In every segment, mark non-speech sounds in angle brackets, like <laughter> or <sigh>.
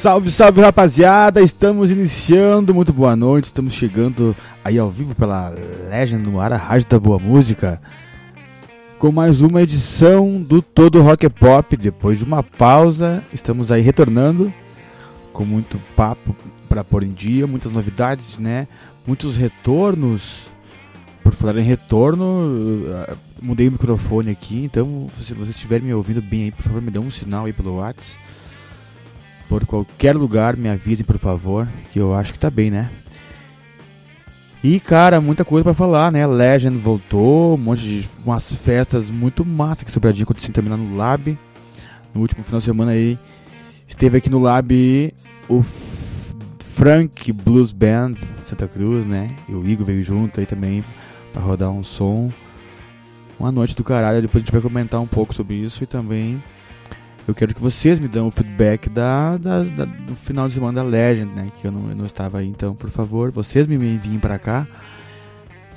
Salve, salve rapaziada! Estamos iniciando, muito boa noite. Estamos chegando aí ao vivo pela Legend no ar, a Rádio da Boa Música, com mais uma edição do Todo Rock Pop. Depois de uma pausa, estamos aí retornando com muito papo para pôr em dia, muitas novidades, né? Muitos retornos. Por falar em retorno, mudei o microfone aqui, então se vocês estiverem me ouvindo bem aí, por favor, me dê um sinal aí pelo WhatsApp por qualquer lugar, me avisem por favor, que eu acho que tá bem, né? E cara, muita coisa para falar, né? Legend voltou, um monte de umas festas muito massa que Sobradinho acontecendo também lá no Lab. No último final de semana aí, esteve aqui no Lab o Frank Blues Band Santa Cruz, né? E o Igor veio junto aí também para rodar um som. Uma noite do caralho, depois a gente vai comentar um pouco sobre isso e também eu quero que vocês me dão o feedback da, da, da, do final de semana da Legend, né? Que eu não, eu não estava aí, então, por favor, vocês me enviem para cá.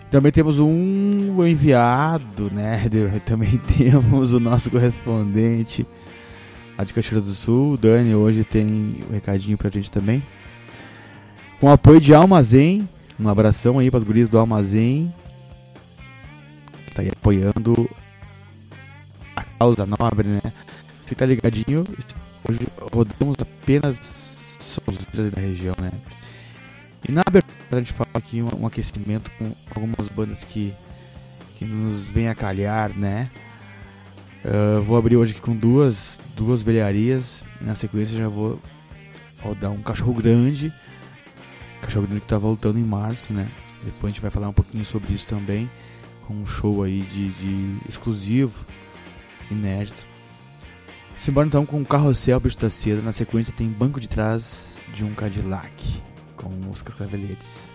Também temos um enviado, né? <laughs> Também <laughs> temos o nosso correspondente lá de Caxias do Sul. O Dani hoje tem um recadinho pra gente também. Com apoio de Almazém. Um abração aí para as gurias do Almazém. Que está aí apoiando a causa nobre, né? Fica ligadinho. Hoje rodamos apenas sons da região, né? E na abertura a gente fala aqui um, um aquecimento com, com, algumas bandas que, que nos vem a calhar, né? Uh, vou abrir hoje aqui com duas, duas velharias. Na sequência já vou rodar um cachorro grande. Cachorro grande que tá voltando em março, né? Depois a gente vai falar um pouquinho sobre isso também. Com um show aí de, de exclusivo, inédito. Simbora então com o Carrossel Bicho da Seda. Na sequência tem Banco de Trás de um Cadillac com os Cascaveletes.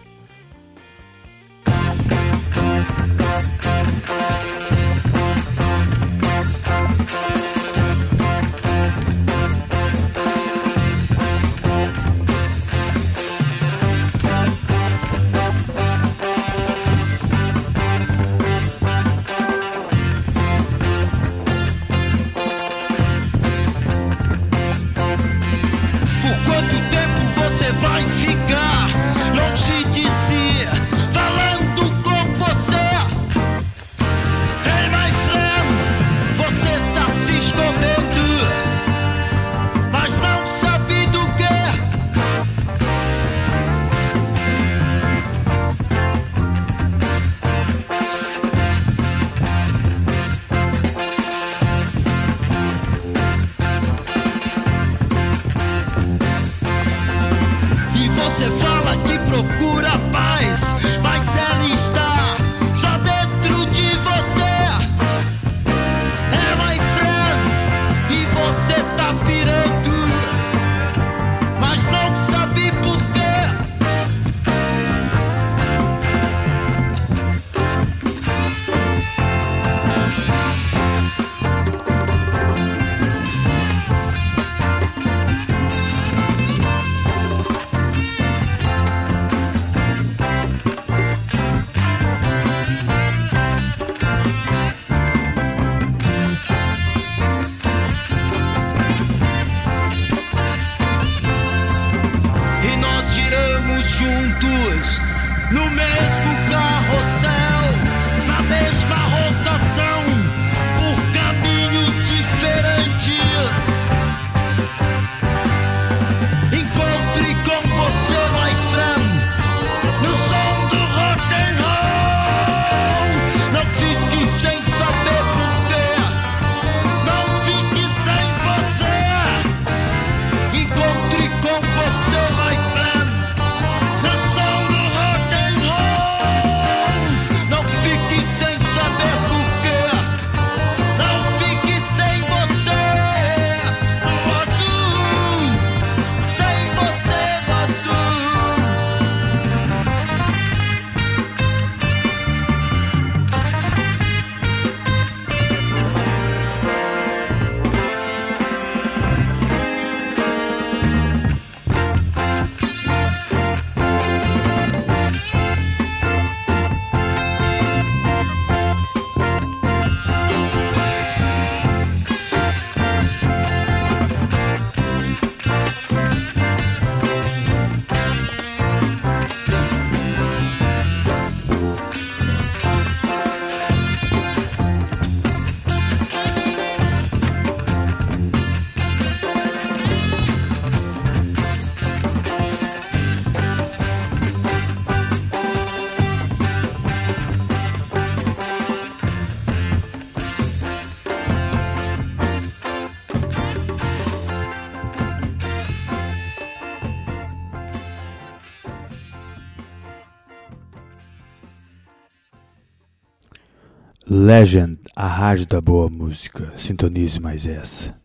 Legend, a rádio da boa música. Sintonize mais essa.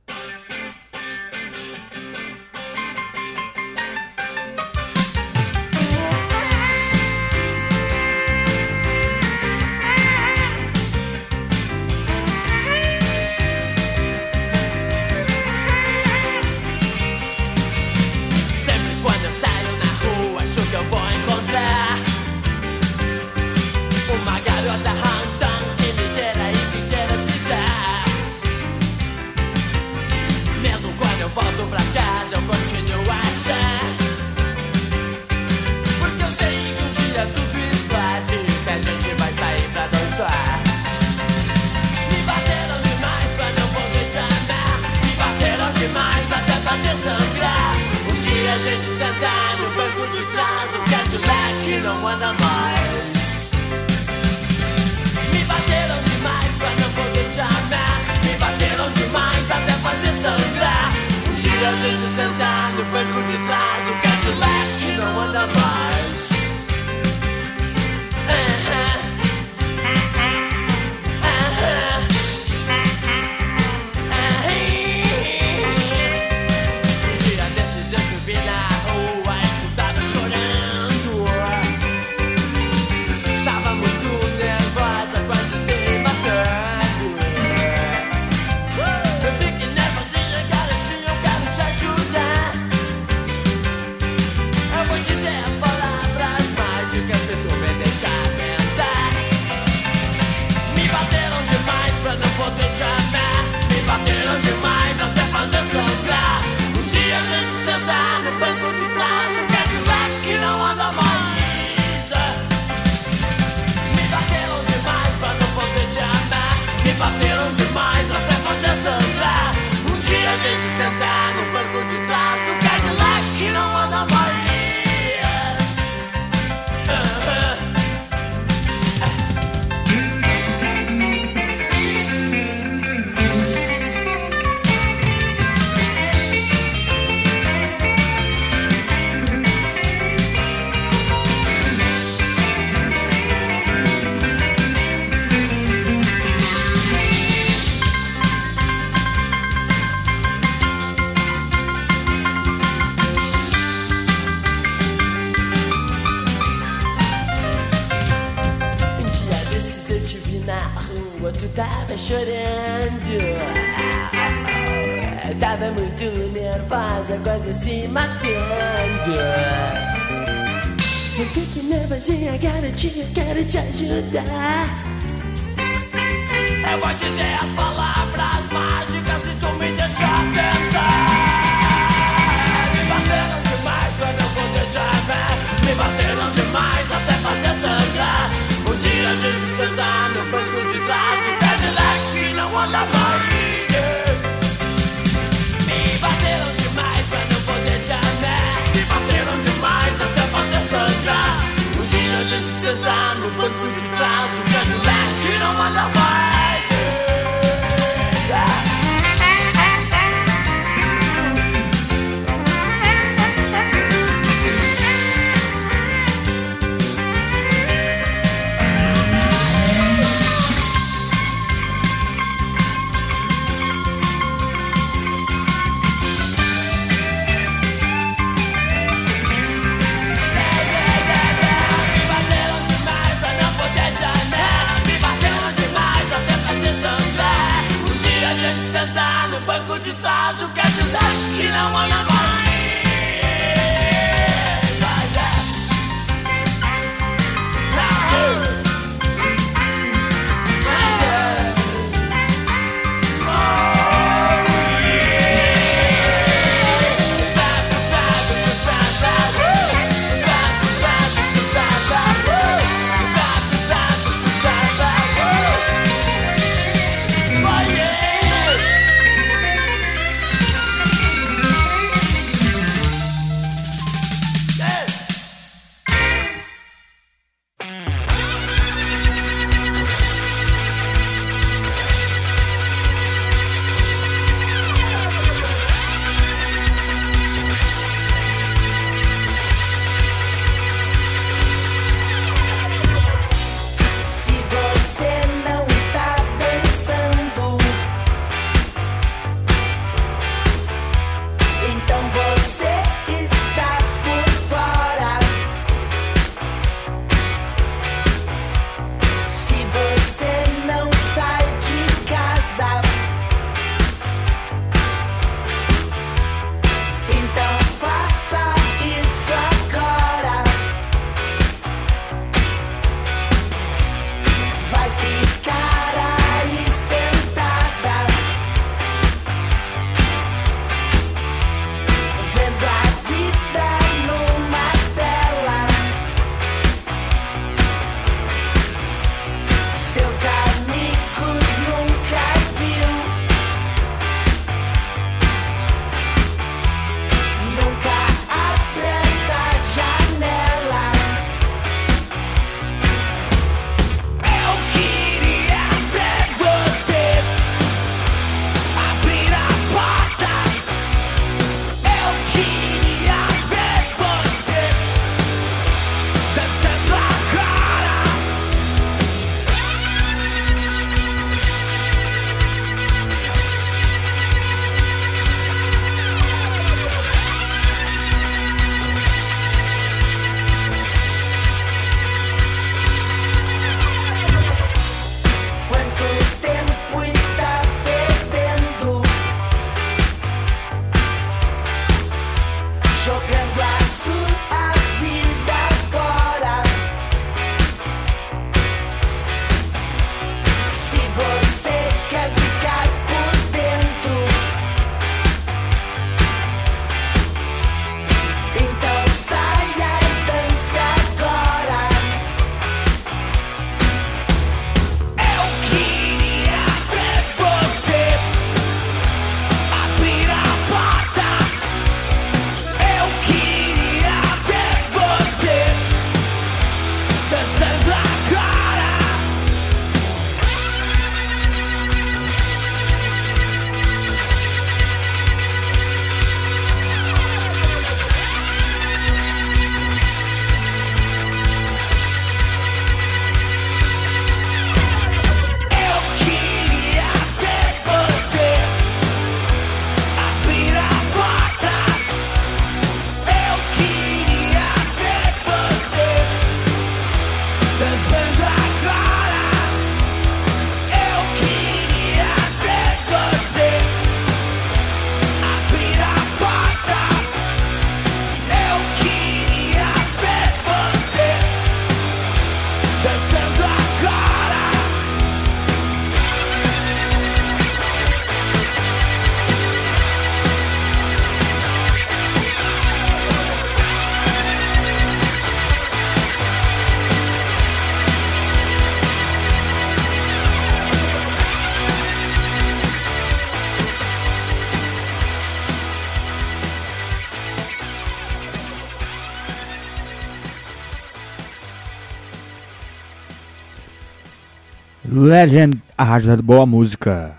Legend, a rádio da boa música.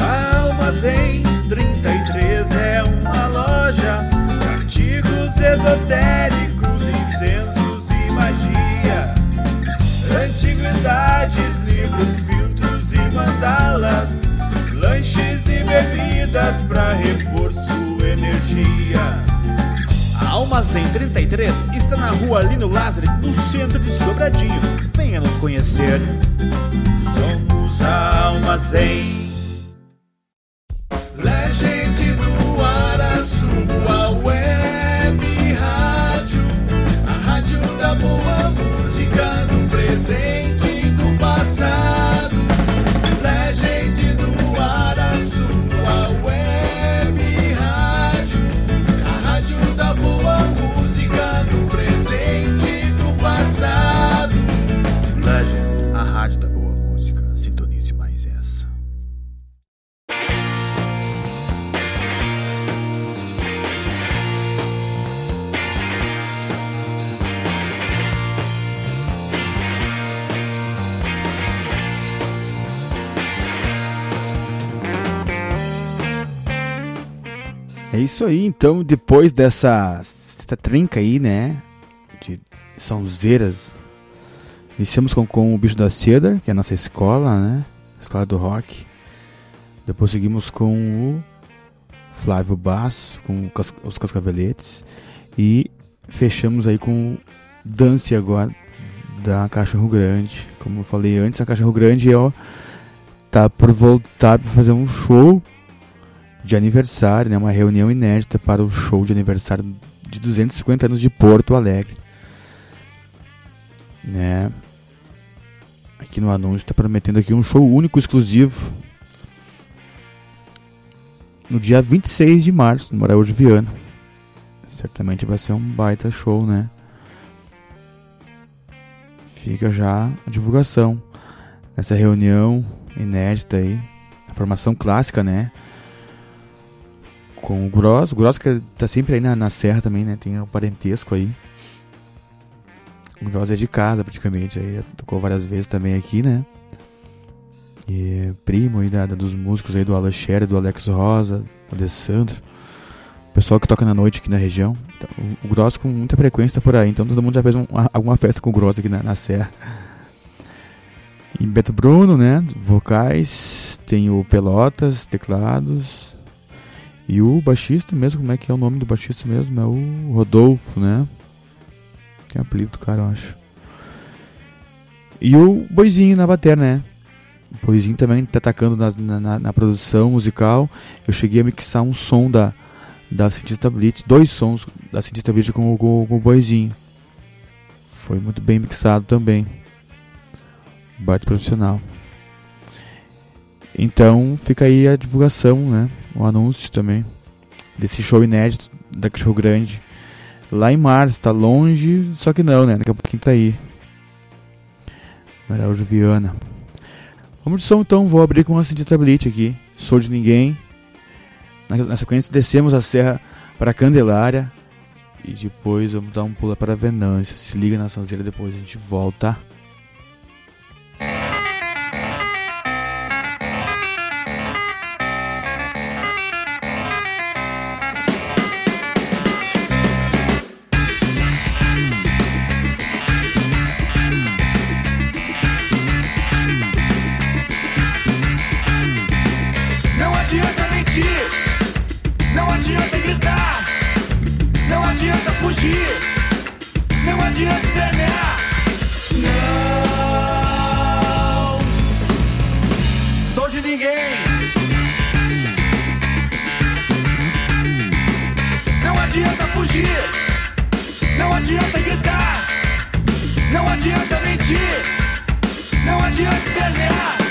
Armazém 33 é uma loja de artigos esotéricos, incensos e magia. Antiguidades, livros, filtros e mandalas, lanches e bebidas para repor 133 está na rua Lino Lázaro, no centro de Sobradinho. Venha nos conhecer. Somos Almazém. Isso aí, então, depois dessa, trinca aí, né? De sonzeiras. Iniciamos com, com o Bicho da Seda, que é a nossa escola, né? Escola do rock. Depois seguimos com o Flávio Basso, com os Cascaveletes. E fechamos aí com o Dance agora, da Cachorro Grande. Como eu falei antes, a Cachorro Grande ó, tá por voltar para fazer um show de aniversário, né, uma reunião inédita para o show de aniversário de 250 anos de Porto Alegre. Né? Aqui no anúncio está prometendo aqui um show único exclusivo no dia 26 de março, no Araújo Viana. Certamente vai ser um baita show, né? Fica já a divulgação nessa reunião inédita aí, a formação clássica, né? Com o Gross. O Gross que tá sempre aí na, na serra também, né? Tem um parentesco aí. O Gross é de casa praticamente, aí já tocou várias vezes também aqui, né? E é primo aí da, da- dos músicos aí do Alan Scherer, do Alex Rosa, do Alessandro. O pessoal que toca na noite aqui na região. Então, o, o Gross com muita frequência tá por aí, então todo mundo já fez um- uma- alguma festa com o Gross aqui na, na serra. E Beto Bruno, né? Vocais, tem o Pelotas, teclados. E o baixista mesmo, como é que é o nome do baixista mesmo? É o Rodolfo, né? Tem apelido do cara, eu acho. E o Boizinho na bateria, né? O Boizinho também tá atacando na, na, na produção musical. Eu cheguei a mixar um som da, da Cientista Blitz, dois sons da Cientista Blitz com, o- com, com o Boizinho. Foi muito bem mixado também. Bate profissional. Então fica aí a divulgação, né? O anúncio também desse show inédito da Cachorro Grande. Lá em março, tá longe, só que não, né? Daqui a pouquinho tá aí. Araújo Viana. Vamos de som então, vou abrir com a Cientista Blitz aqui. Sou de ninguém. Na, sequência descemos a serra para Candelária. E depois vamos dar um pulo para Venância. Se liga na sonzeira, depois a gente volta. Adianta gritar, não adianta fugir, não adianta espernear. Não sou de ninguém. Não adianta fugir, não adianta gritar, não adianta mentir, não adianta espernear.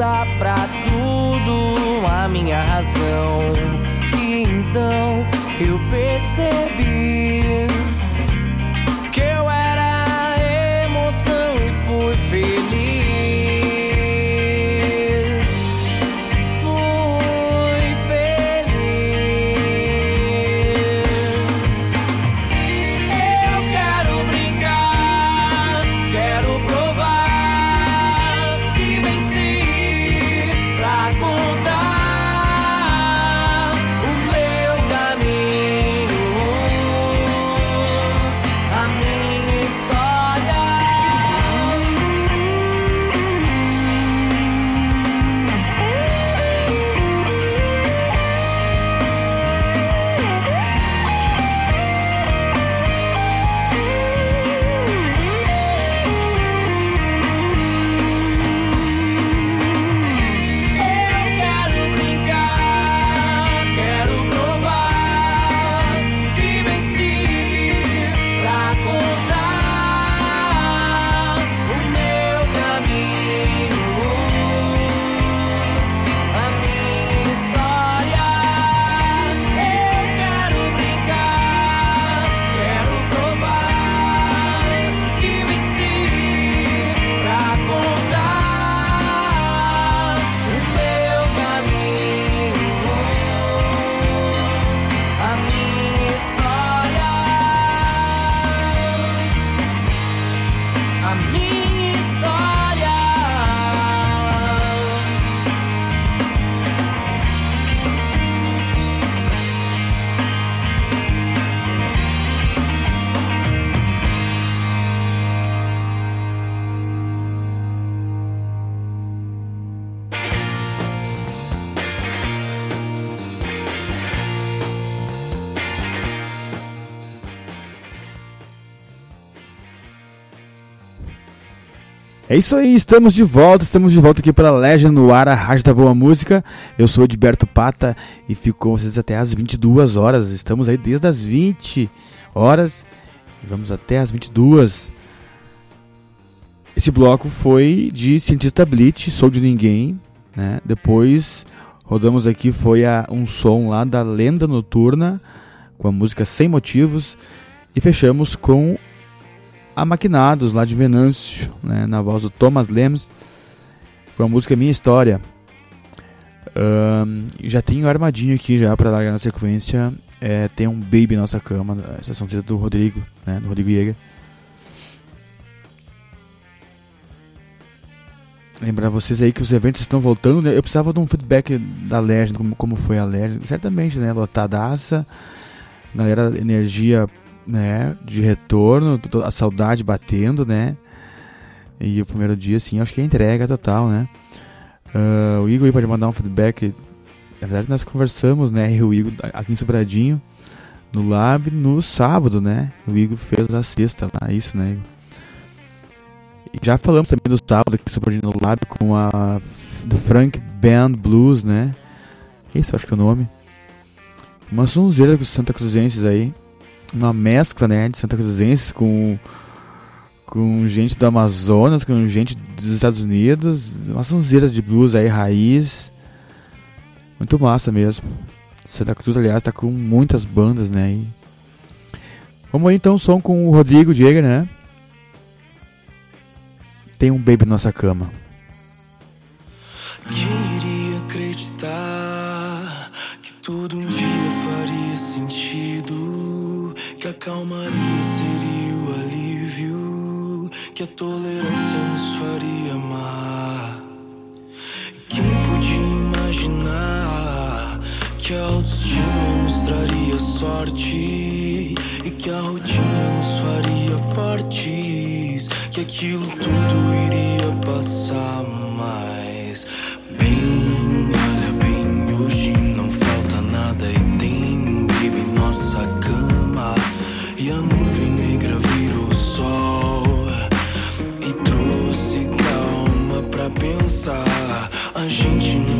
usar pra tudo a minha razão. E então eu percebi isso aí, estamos de volta, estamos de volta aqui para Legend no ar, a Rádio da Boa Música. Eu sou Edberto Pata e fico com vocês até as 22 horas. Estamos aí desde as 20 horas e vamos até as 22. Esse bloco foi de Cientista Blitz, Sou de Ninguém, né? Depois rodamos aqui foi a, um som lá da Lenda Noturna com a música Sem Motivos e fechamos com a Maquinados, lá de Venâncio, né, na voz do Thomas Lems, com a música Minha História. Um, já tenho armadinho aqui já para largar na sequência. É, tem um Baby Nossa Cama, essa são do Rodrigo, né, do Rodrigo Jäger. Lembrar vocês aí que os eventos estão voltando, né? Eu precisava de um feedback da Legend, como, como foi a Legend. Certamente, né? Lotadaça, galera, energia né, de retorno, a saudade batendo, né? E o primeiro dia, assim, acho que é entrega total, né? Uh, o Igor aí pode mandar um feedback. Na verdade, nós conversamos, né? E o Igor aqui em Sobradinho, no Lab, no sábado, né? O Igor fez a sexta lá, isso, né, Igor? E já falamos também do sábado aqui em Sobradinho no Lab com a do Frank Band Blues, né? Esse eu acho que é o nome. Uma sonzeira com os Santa Cruzenses aí uma mescla, né, de Santa Cruzenses com com gente do Amazonas, com gente dos Estados Unidos, uma sonzeira de blues aí, raiz. Muito massa mesmo. Santa Cruz, aliás, tá com muitas bandas, né? E... Vamos aí então, som com o Rodrigo Diego, né? Tem um baby na nossa cama. Quem que a calmaria seria o alívio, que a tolerância nos faria amar. Quem podia imaginar que a autoestima nos traria sorte e que a rotina nos faria fortes, que aquilo tudo iria passar mais A gente nunca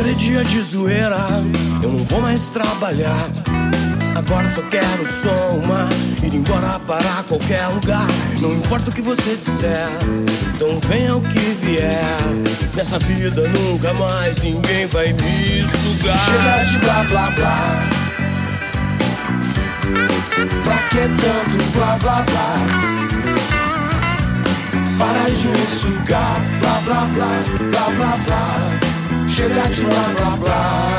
É dia de zoeira, eu não vou mais trabalhar. Agora só quero som, uma ir embora para qualquer lugar. Não importa o que você disser, então venha o que vier. Nessa vida nunca mais ninguém vai me sugar. Chega de blá blá blá. Pra que tanto blá blá blá? Para de me sugar, blá blá blá, blá blá blá. Chega de blá blá blá.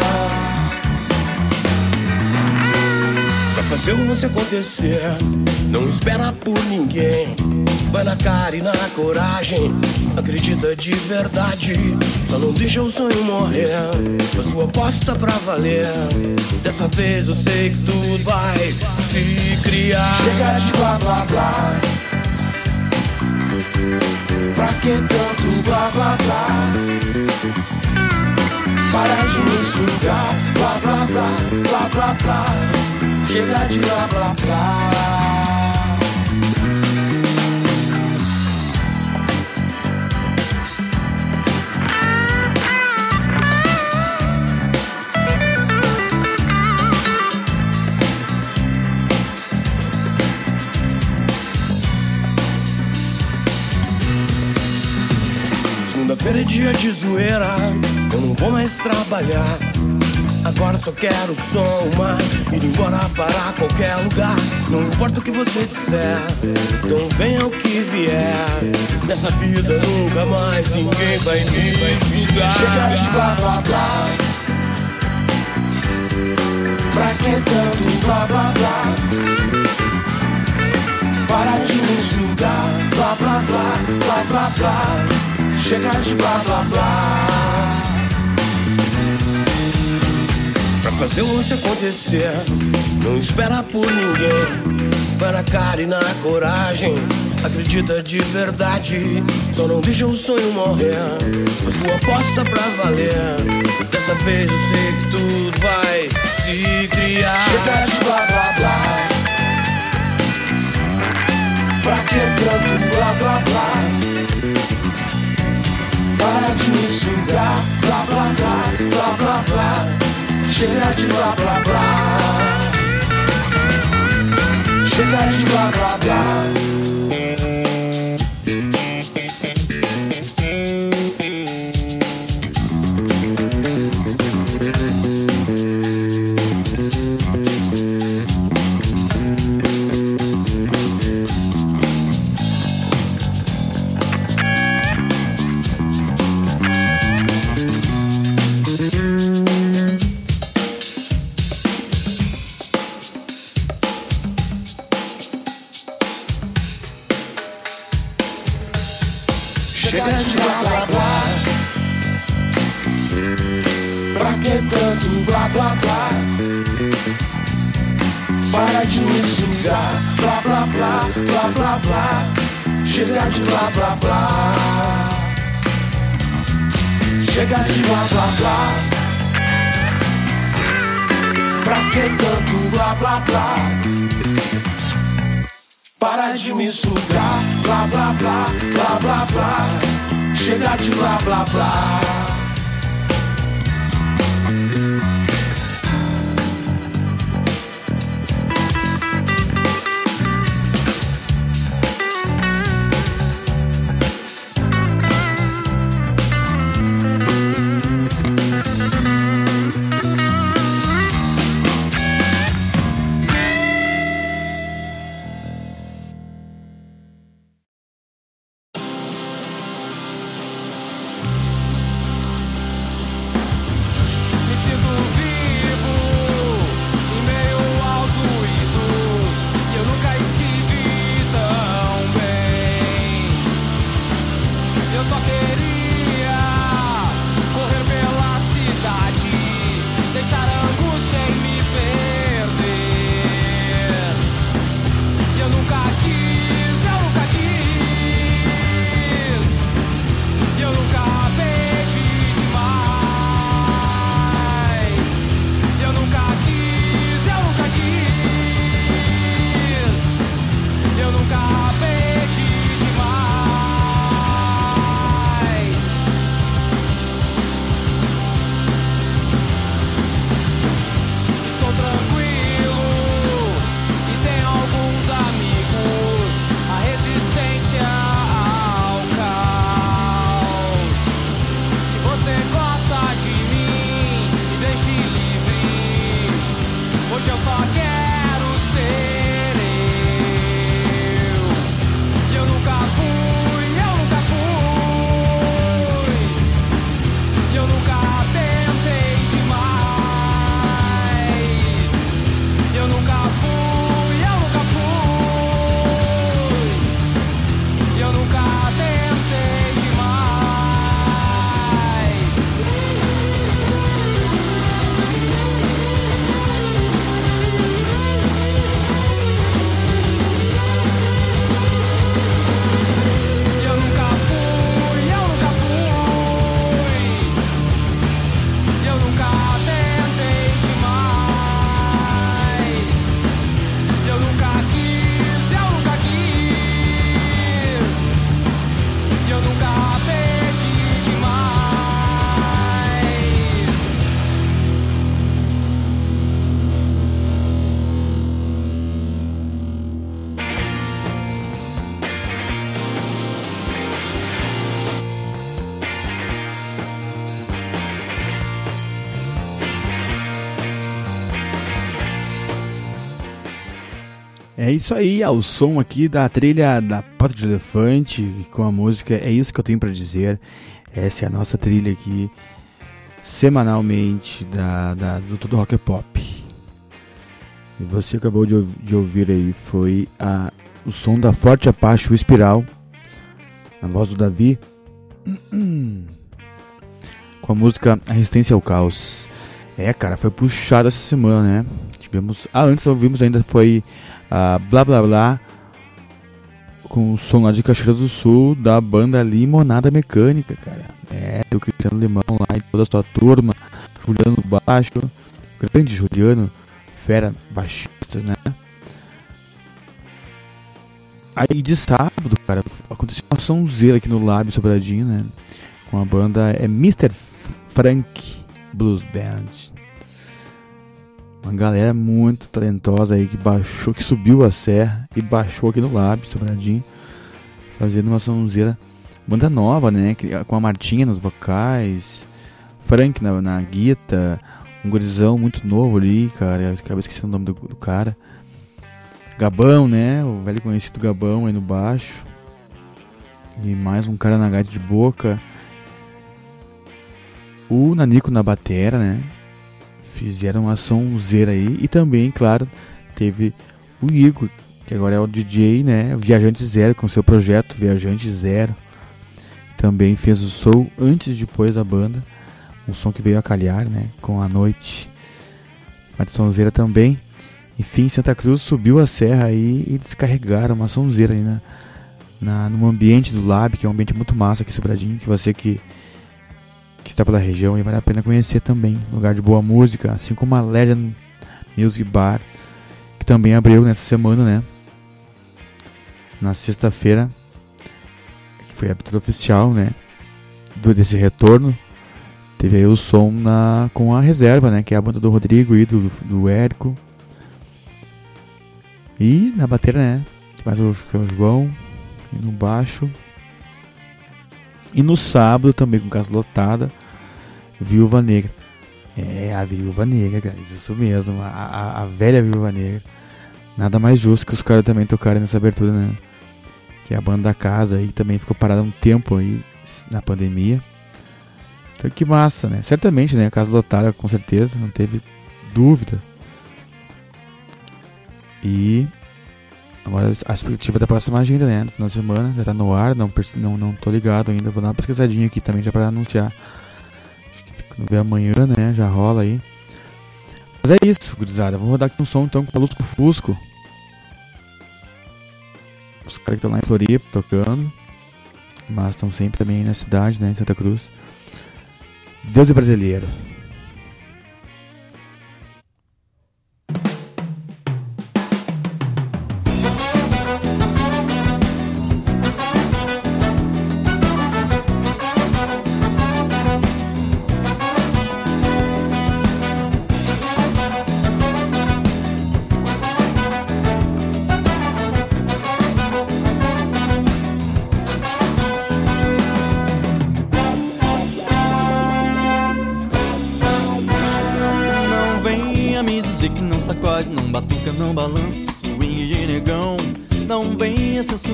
Pra fazer o lance acontecer, não espera por ninguém. Vai na cara e na coragem, acredita de verdade. Só não deixa o sonho morrer, faz tua aposta pra valer. Dessa vez eu sei que tudo vai se criar. Chega de blá blá blá. Pra que tanto blá blá blá? Para de me sugar, blá blá blá, blá blá blá. Chega de blá blá blá. Dia de zoeira, eu não vou mais trabalhar. Agora só quero som, uma ir embora para qualquer lugar. Não importa o que você disser, então venha o que vier. Nessa vida nunca mais ninguém vai me sugar. Chega de blá blá blá. Pra que tanto blá blá blá? Para de me sugar, blá blá blá, blá blá blá. Chega de blá blá blá. Pra fazer o lance acontecer, não espera por ninguém. Vai na cara e na coragem, acredita de verdade. Só não deixa o sonho morrer, faz tua aposta pra valer. Dessa vez eu sei que tudo vai se criar. Chega de blá blá blá. Pra que tanto blá blá blá? De sugar, blá blá blá, blá blá blá. Chega de blá blá blá. Chega de blá blá blá. Que tanto blá blá blá? Para de me sugar, blá blá blá, blá blá blá. Chega de blá blá blá. É isso aí, ao som aqui da trilha da Pata de Elefante com a música É Isso Que Eu Tenho Pra Dizer. Essa é a nossa trilha aqui, semanalmente, da, da do Tudo Rock Pop. E você acabou de, de ouvir aí, foi a, o som da Forte Apache, o Espiral, na voz do Davi, <clears throat> com a música A Resistência ao Caos. É, cara, foi puxado essa semana, né? Tivemos. Ah, antes ouvimos ainda foi a Blá Blá Blá com o som lá de Cachoeira do Sul da banda Limonada Mecânica, cara. É, o Cristiano Limão lá e toda a sua turma, Juliano Baixo, grande Juliano, fera baixista, né? Aí de sábado, cara, aconteceu uma sonzeira aqui no Lábio Sobradinho, né? Com a banda é Mr. Frank Blues Band. Uma galera muito talentosa aí que baixou, que subiu a serra e baixou aqui no Lábio Sobradinho. Fazendo uma sonzeira. Banda nova, né? Com a Martinha nos vocais. Frank na, na guita. Um gurizão muito novo ali, cara. Acabei esquecendo o nome do, do cara. Gabão, né? O velho conhecido Gabão aí no baixo. E mais um cara na gaita de boca. O Nanico na batera, né? Fizeram uma sonzeira aí. E também, claro, teve o Igor, que agora é o DJ, né? Viajante Zero, com seu projeto Viajante Zero. Também fez o som antes e depois da banda. Um som que veio a calhar, né? Com a noite. A de sonzeira também. Enfim, Santa Cruz subiu a serra aí e descarregaram uma sonzeira aí na, na, no ambiente do Lab, que é um ambiente muito massa aqui Sobradinho, que você que, que está pela região e vale a pena conhecer também. Lugar de boa música, assim como a Legend Music Bar, que também abriu nessa semana, né? Na sexta-feira, que foi a abertura oficial, né? Do, desse retorno. Teve aí o som na, com a reserva, né? Que é a banda do Rodrigo e do, do Érico. E na bateria, né? Mais o, João. E no baixo. E no sábado também com casa lotada. Viúva Negra. É, a Viúva Negra, cara. Isso mesmo. A, a, a velha Viúva Negra. Nada mais justo que os caras também tocarem nessa abertura, né? Que é a banda da casa aí também ficou parada um tempo aí na pandemia. Então que massa, né? Certamente, né? Casa lotada, com certeza, não teve dúvida. E agora a expectativa da próxima agenda, né? No final de semana, já tá no ar, não, não, não tô ligado ainda. Vou dar uma pesquisadinha aqui também já para anunciar. Acho que quando ver amanhã, né? Já rola aí. Mas é isso, gurizada. Vamos rodar aqui um som então com a Lusco Fusco. Os caras que estão lá em Floripa tocando. Mas estão sempre também aí na cidade, né? Em Santa Cruz. Deus é brasileiro.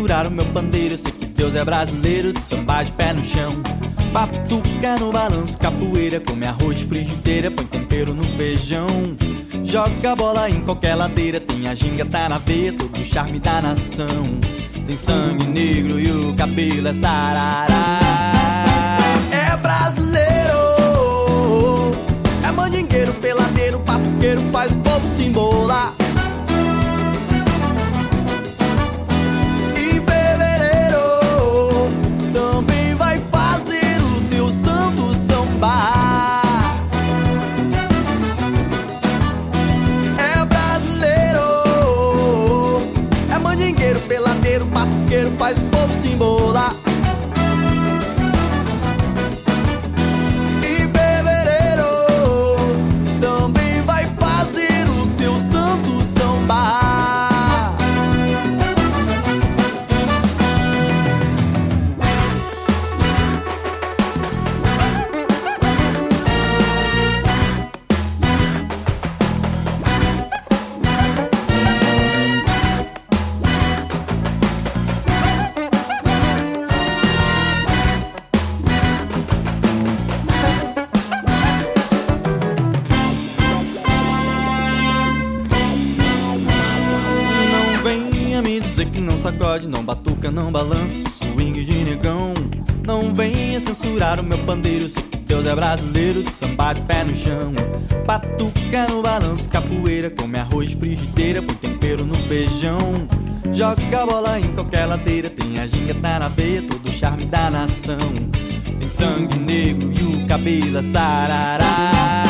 O meu pandeiro. Sei que Deus é brasileiro, de samba de pé no chão. Batuca no balanço, capoeira, come arroz, frigideira, põe tempero no feijão. Joga bola em qualquer ladeira, tem a ginga, tá na veia, todo o charme da nação. Tem sangue negro e o cabelo é sarará. É brasileiro, é mandingueiro, peladeiro, papuqueiro, faz o povo se embolar. Batuca no balanço, capoeira, come arroz, frigideira, põe tempero no feijão. Joga a bola em qualquer ladeira, tem a ginga, tá na veia, todo o charme da nação. Tem sangue negro e o cabelo é sarará.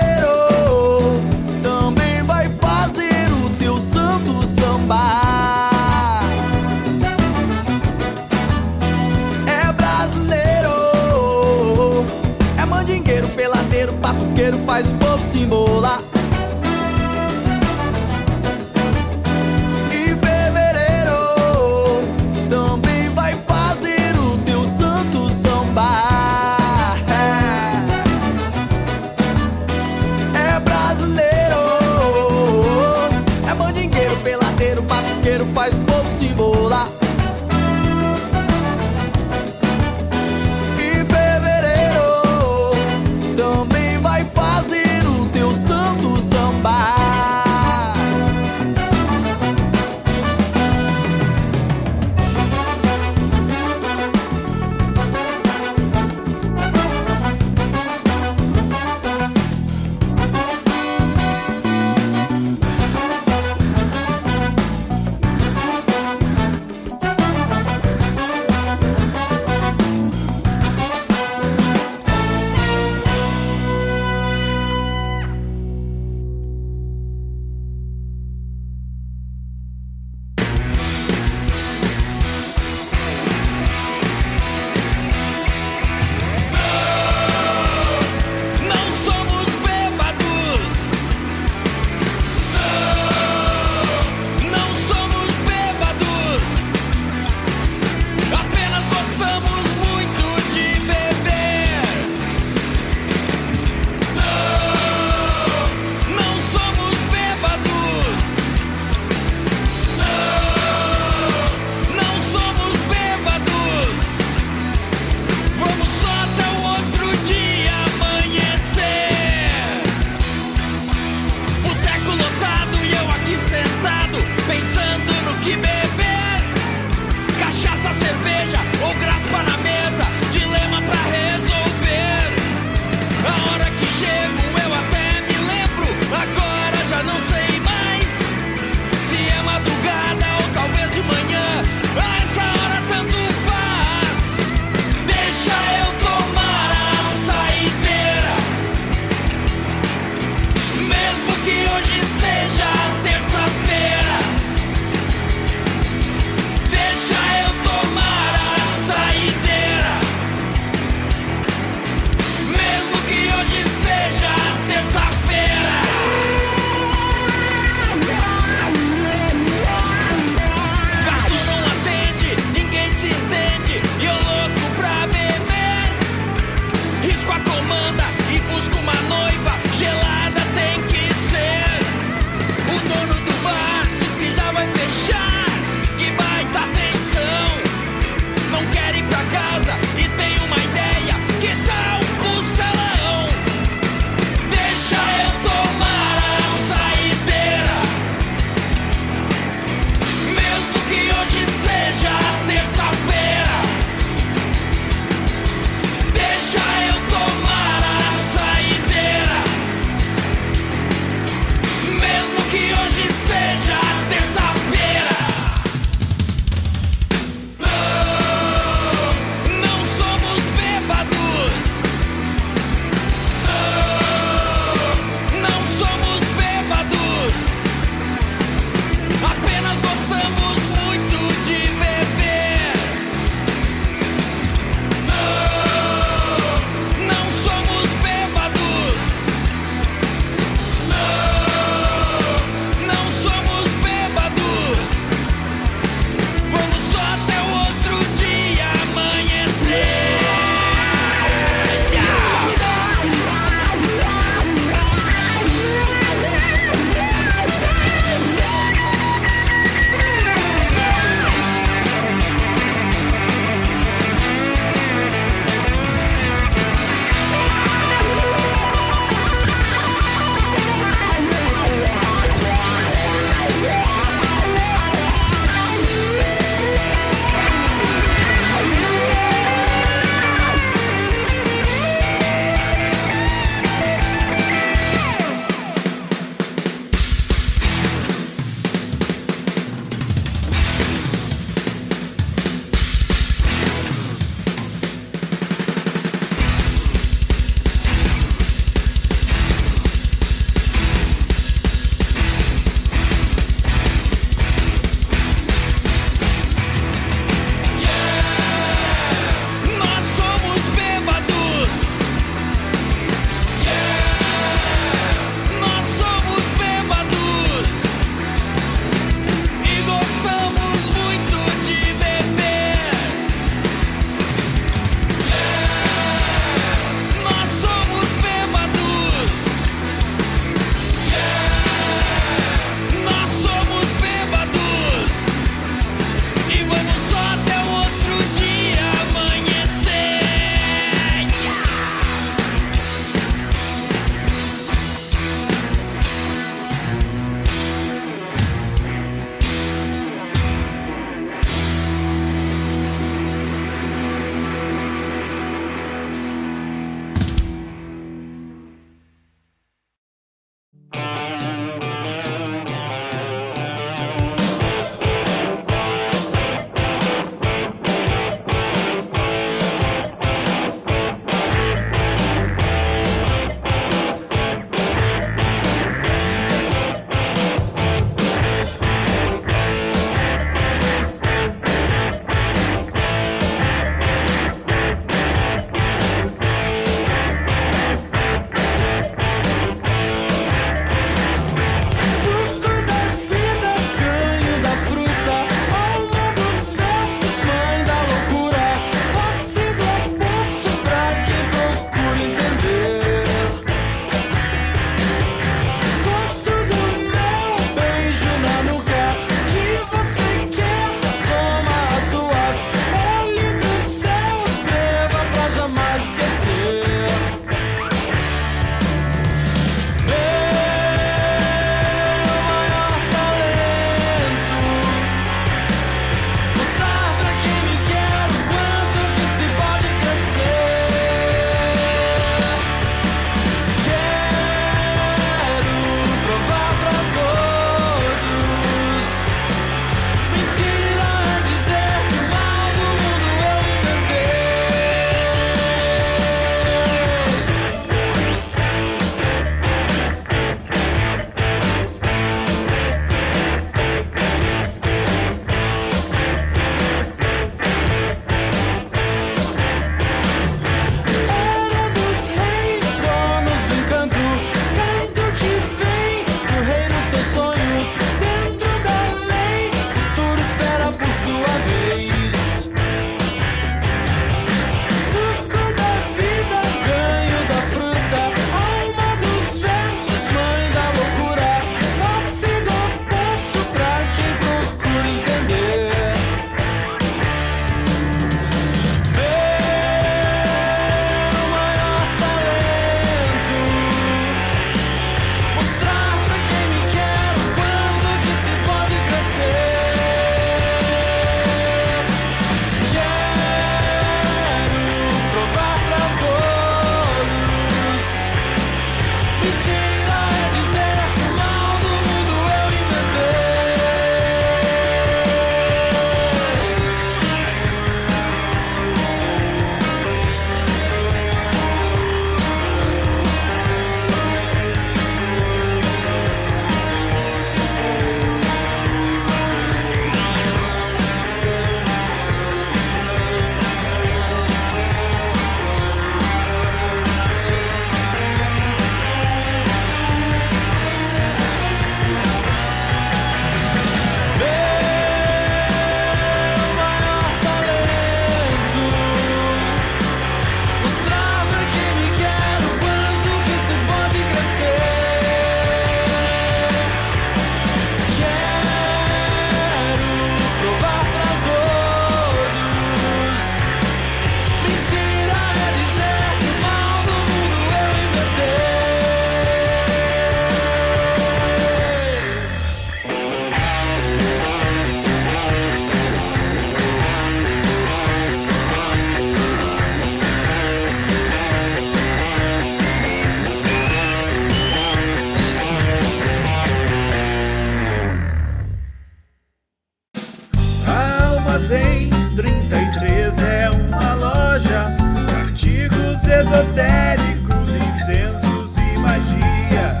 Esotéricos, incensos e magia.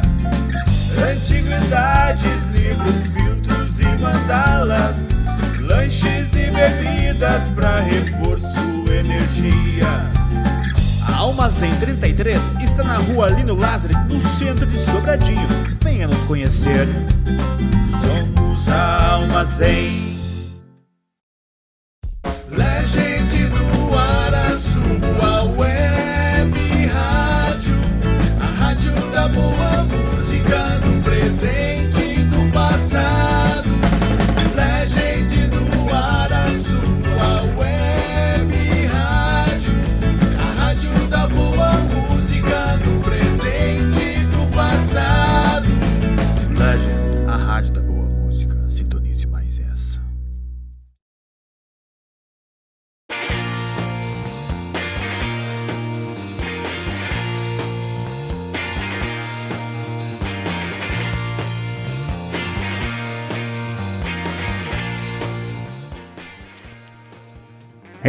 Antiguidades, livros, filtros e mandalas. Lanches e bebidas para repor sua energia. A Almazém 33 está na rua Lino Lázaro, no centro de Sobradinho. Venha nos conhecer. Somos a Almazém.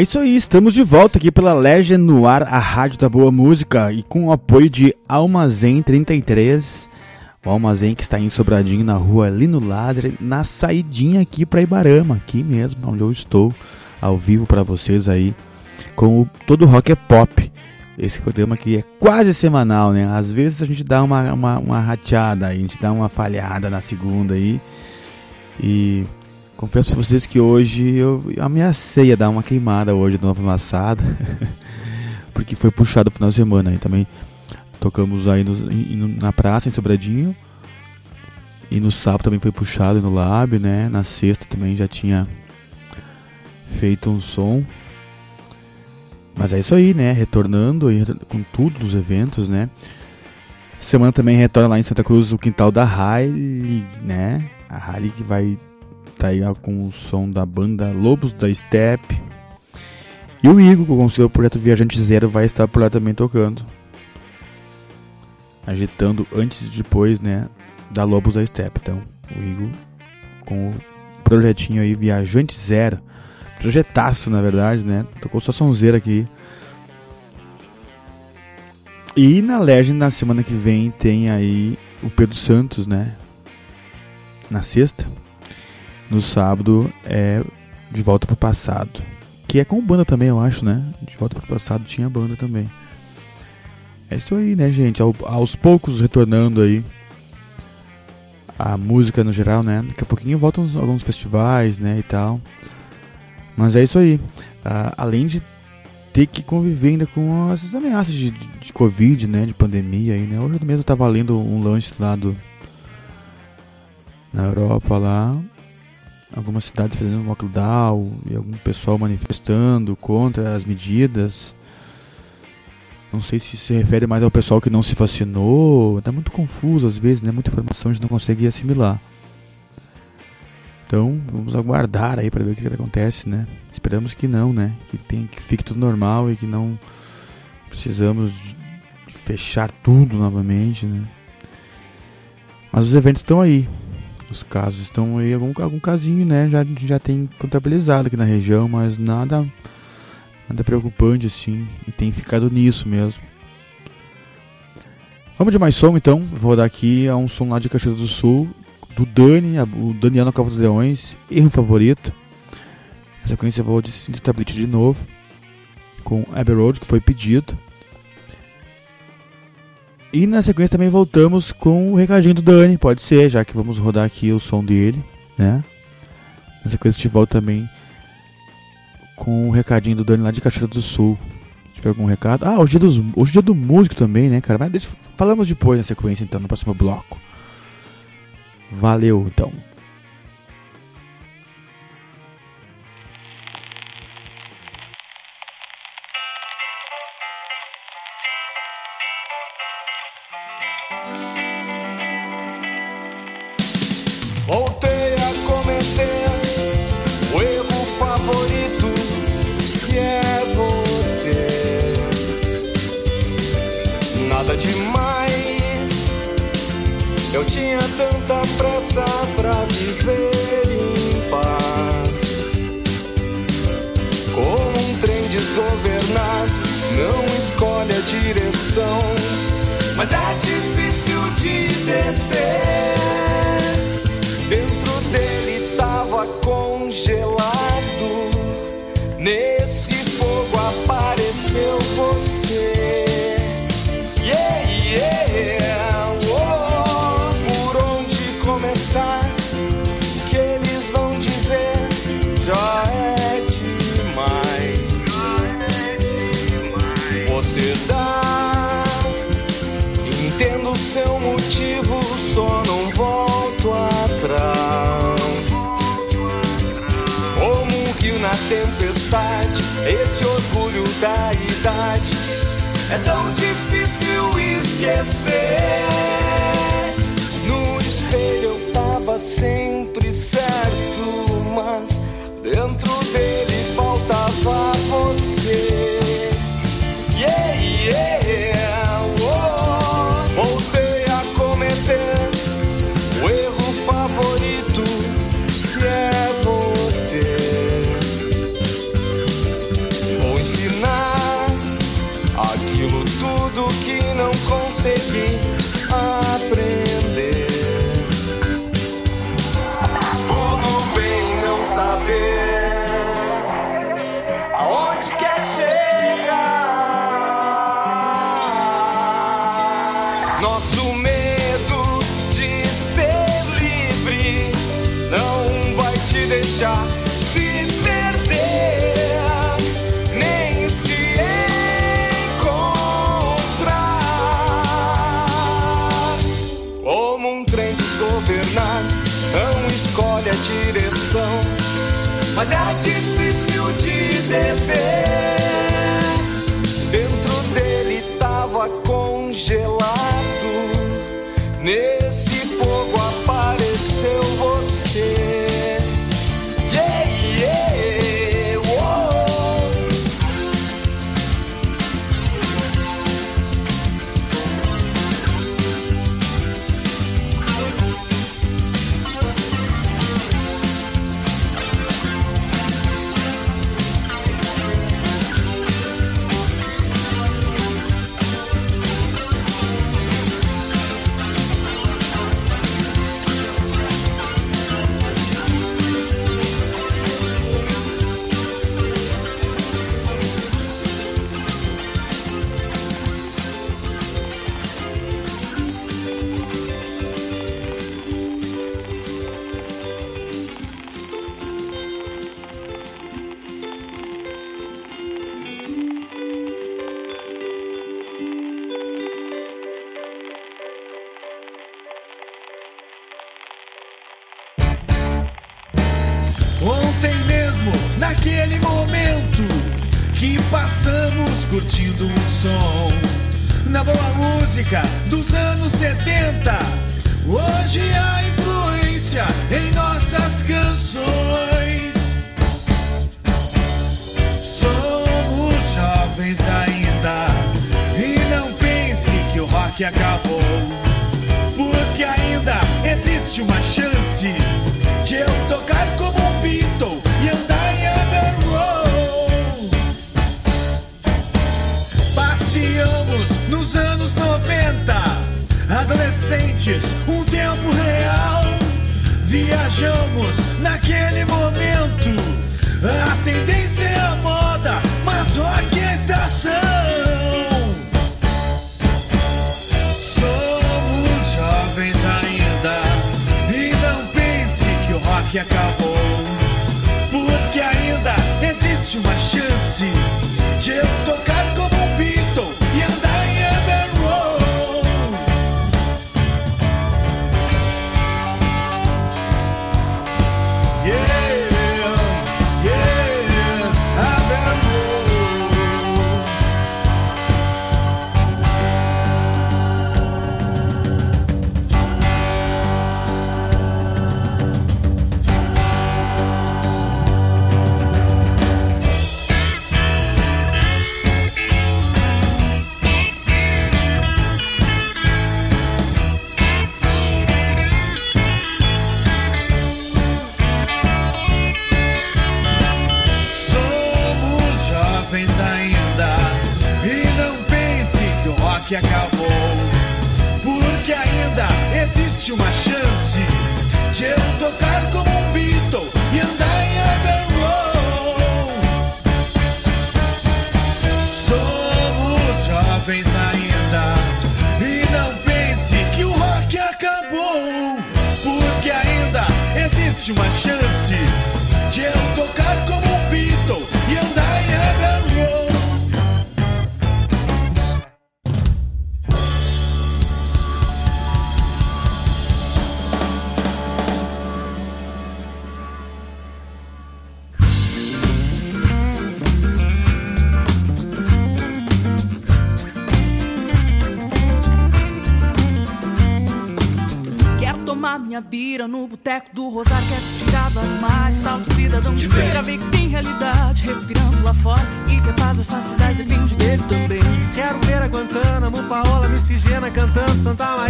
Isso aí, estamos de volta aqui pela Legend no ar, a rádio da boa música e com o apoio de Almazém 33, o Almazém que está em Sobradinho na rua Lino Ladre, na saidinha aqui para Ibarama, aqui mesmo, onde eu estou, ao vivo para vocês aí, com o Todo Rock é Pop. Esse programa aqui é quase semanal, né? Às vezes a gente dá uma, uma, uma rateada, a gente dá uma falhada na segunda aí. E Confesso pra vocês que hoje eu ameacei a dar uma queimada hoje do Nova Massada. <laughs> porque foi puxado o final de semana. aí também tocamos aí no- na praça, em Sobradinho. E no sábado também foi puxado no Lab, né? Na sexta também já tinha feito um som. Mas é isso aí, né? Retornando aí com tudo dos eventos, né? Semana também retorna lá em Santa Cruz o quintal da Haile, né? A Haile que vai tá aí com o som da banda Lobos da Steppe. E o Igor, com o seu projeto Viajante Zero, vai estar por lá também tocando. Agitando antes e depois, né? Da Lobos da Steppe. Então, o Igor com o projetinho aí Viajante Zero. Projetaço, na verdade, né? Tocou só sonzeira aqui. E na Legend, na semana que vem, tem aí o Pedro Santos, né? Na sexta. No sábado é De Volta pro Passado. Que é com banda também, eu acho, né? De Volta pro Passado tinha banda também. É isso aí, né, gente? Ao- aos poucos retornando aí a música no geral, né? Daqui a pouquinho voltam uns- alguns festivais, né, e tal. Mas é isso aí. Ah, além de ter que conviver ainda com essas ameaças de, de, de Covid, né? De pandemia aí, né? Hoje mesmo eu tava lendo um lance lá do. Na Europa lá. Algumas cidades fazendo lockdown e algum pessoal manifestando contra as medidas. Não sei se se refere mais ao pessoal que não se vacinou. Tá muito confuso às vezes, né? Muita informação a gente não consegue assimilar. Então, vamos aguardar aí para ver o que, que acontece, né? Esperamos que não, né? Que, tem, que fique tudo normal e que não precisamos fechar tudo novamente, né? Mas os eventos estão aí. Os casos estão aí, algum, algum casinho, né? Já, já tem contabilizado aqui na região, mas nada, nada preocupante assim. E tem ficado nisso mesmo. Vamos de mais som então. Vou rodar aqui a um som lá de Caxias do Sul, do Dani, o Daniel Cova dos Leões, erro favorito. Na sequência eu vou de de tablet de novo, com Abbey Road, que foi pedido. E na sequência também voltamos com o recadinho do Dani, pode ser, já que vamos rodar aqui o som dele, né? Na sequência a gente volta também com o recadinho do Dani lá de Caxias do Sul. Se tiver algum recado. Ah, hoje é, dos, hoje é dia do músico também, né, cara? Mas deixa, falamos depois na sequência, então, no próximo bloco. Valeu, então.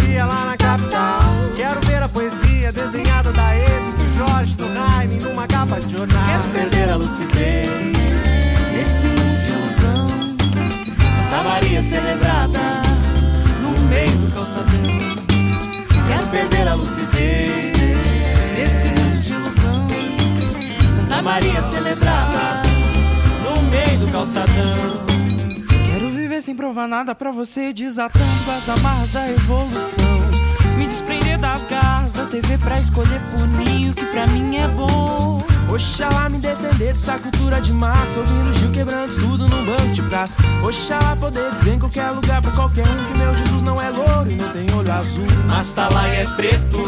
Maria lá na capital. Quero ver a poesia desenhada da Eve, do Jorge, do Jaime, numa capa de jornal. Quero perder a lucidez nesse mundo de ilusão. Santa Maria celebrada no meio do calçadão. Quero perder a lucidez nesse mundo de ilusão. Santa Maria celebrada no meio do calçadão. Viver sem provar nada pra você Desatando as amarras da evolução. Me desprender das garras da TV Pra escolher por mim o que pra mim é bom. Oxalá me defender dessa cultura de massa Ouvindo Gil quebrando tudo num banco de praça. Oxalá poder dizer em qualquer lugar pra qualquer um Que meu Jesus não é louro e não tem olho azul. Mas tá lá e é preto,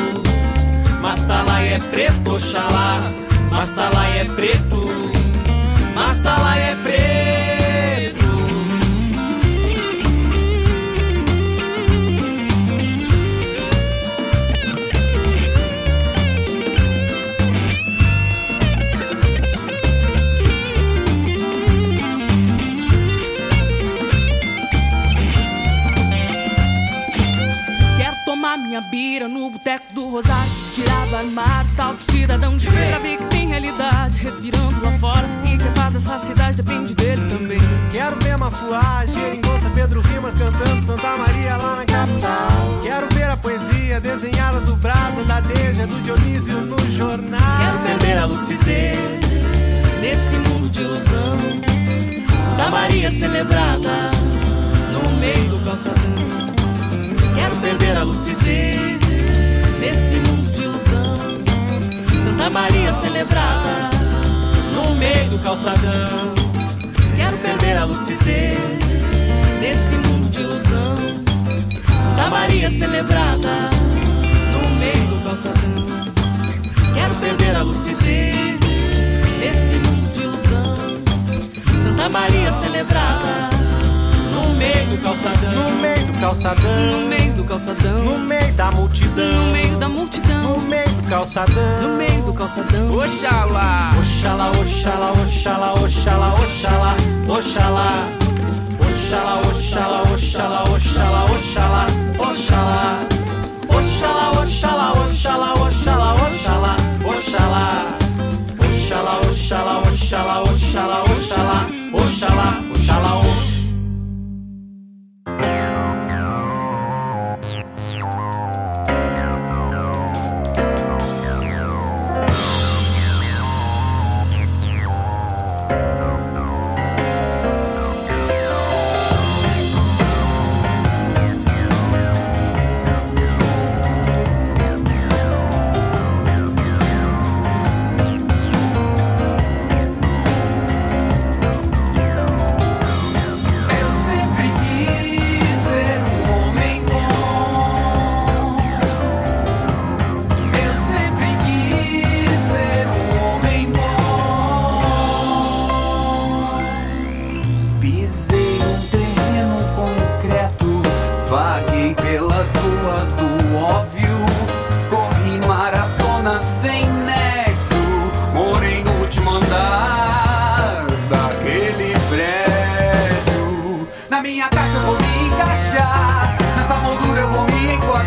mas tá lá e é preto, Oxalá. Mas tá lá e é preto, mas tá lá e é preto. Do Rosário Tirar do armário tal do cidadão de feira Ver que tem realidade respirando lá fora E que a paz dessa cidade depende dele também Quero ver Mafuá, Geringonça, Pedro Rimas cantando Santa Maria lá na capital. Quero ver a poesia desenhada do Brasa, da Deja, do Dionísio no jornal. Quero perder a lucidez nesse mundo de ilusão. Santa Maria celebrada no meio do calçadão. Quero perder a lucidez nesse mundo de ilusão. Santa Maria celebrada no meio do calçadão. Quero perder a lucidez nesse mundo de ilusão. Santa Maria celebrada no meio do calçadão. Quero perder a lucidez nesse mundo de ilusão. Santa Maria celebrada no meio do calçadão. No meio do No calçadão, meio do calçadão no meio da multidão, No meio da multidão no meio do calçadão. No meio do calçadão Oxalá, Oxalá, oxalá, oxalá, oxalá, oxalá, oxalá. Oxalá, oxalá, oxalá, oxalá, oxalá, oxalá. Oxalá, oxalá, oxalá, oxalá, oxalá, oxalá. Oxalá, oxalá, oxalá, oxalá, oxalá, oxalá, oxalá. Eu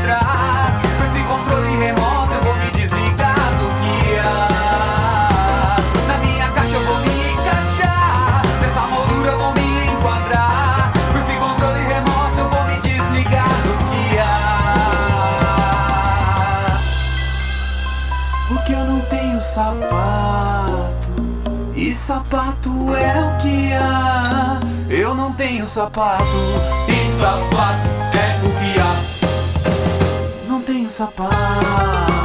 encontrar. Com esse controle remoto eu vou me desligar do que há. Na minha caixa eu vou me encaixar. Nessa moldura eu vou me enquadrar. Com esse controle remoto eu vou me desligar do que há. Porque eu não tenho sapato. E sapato é o que há. Eu não tenho sapato. E sapato sapato.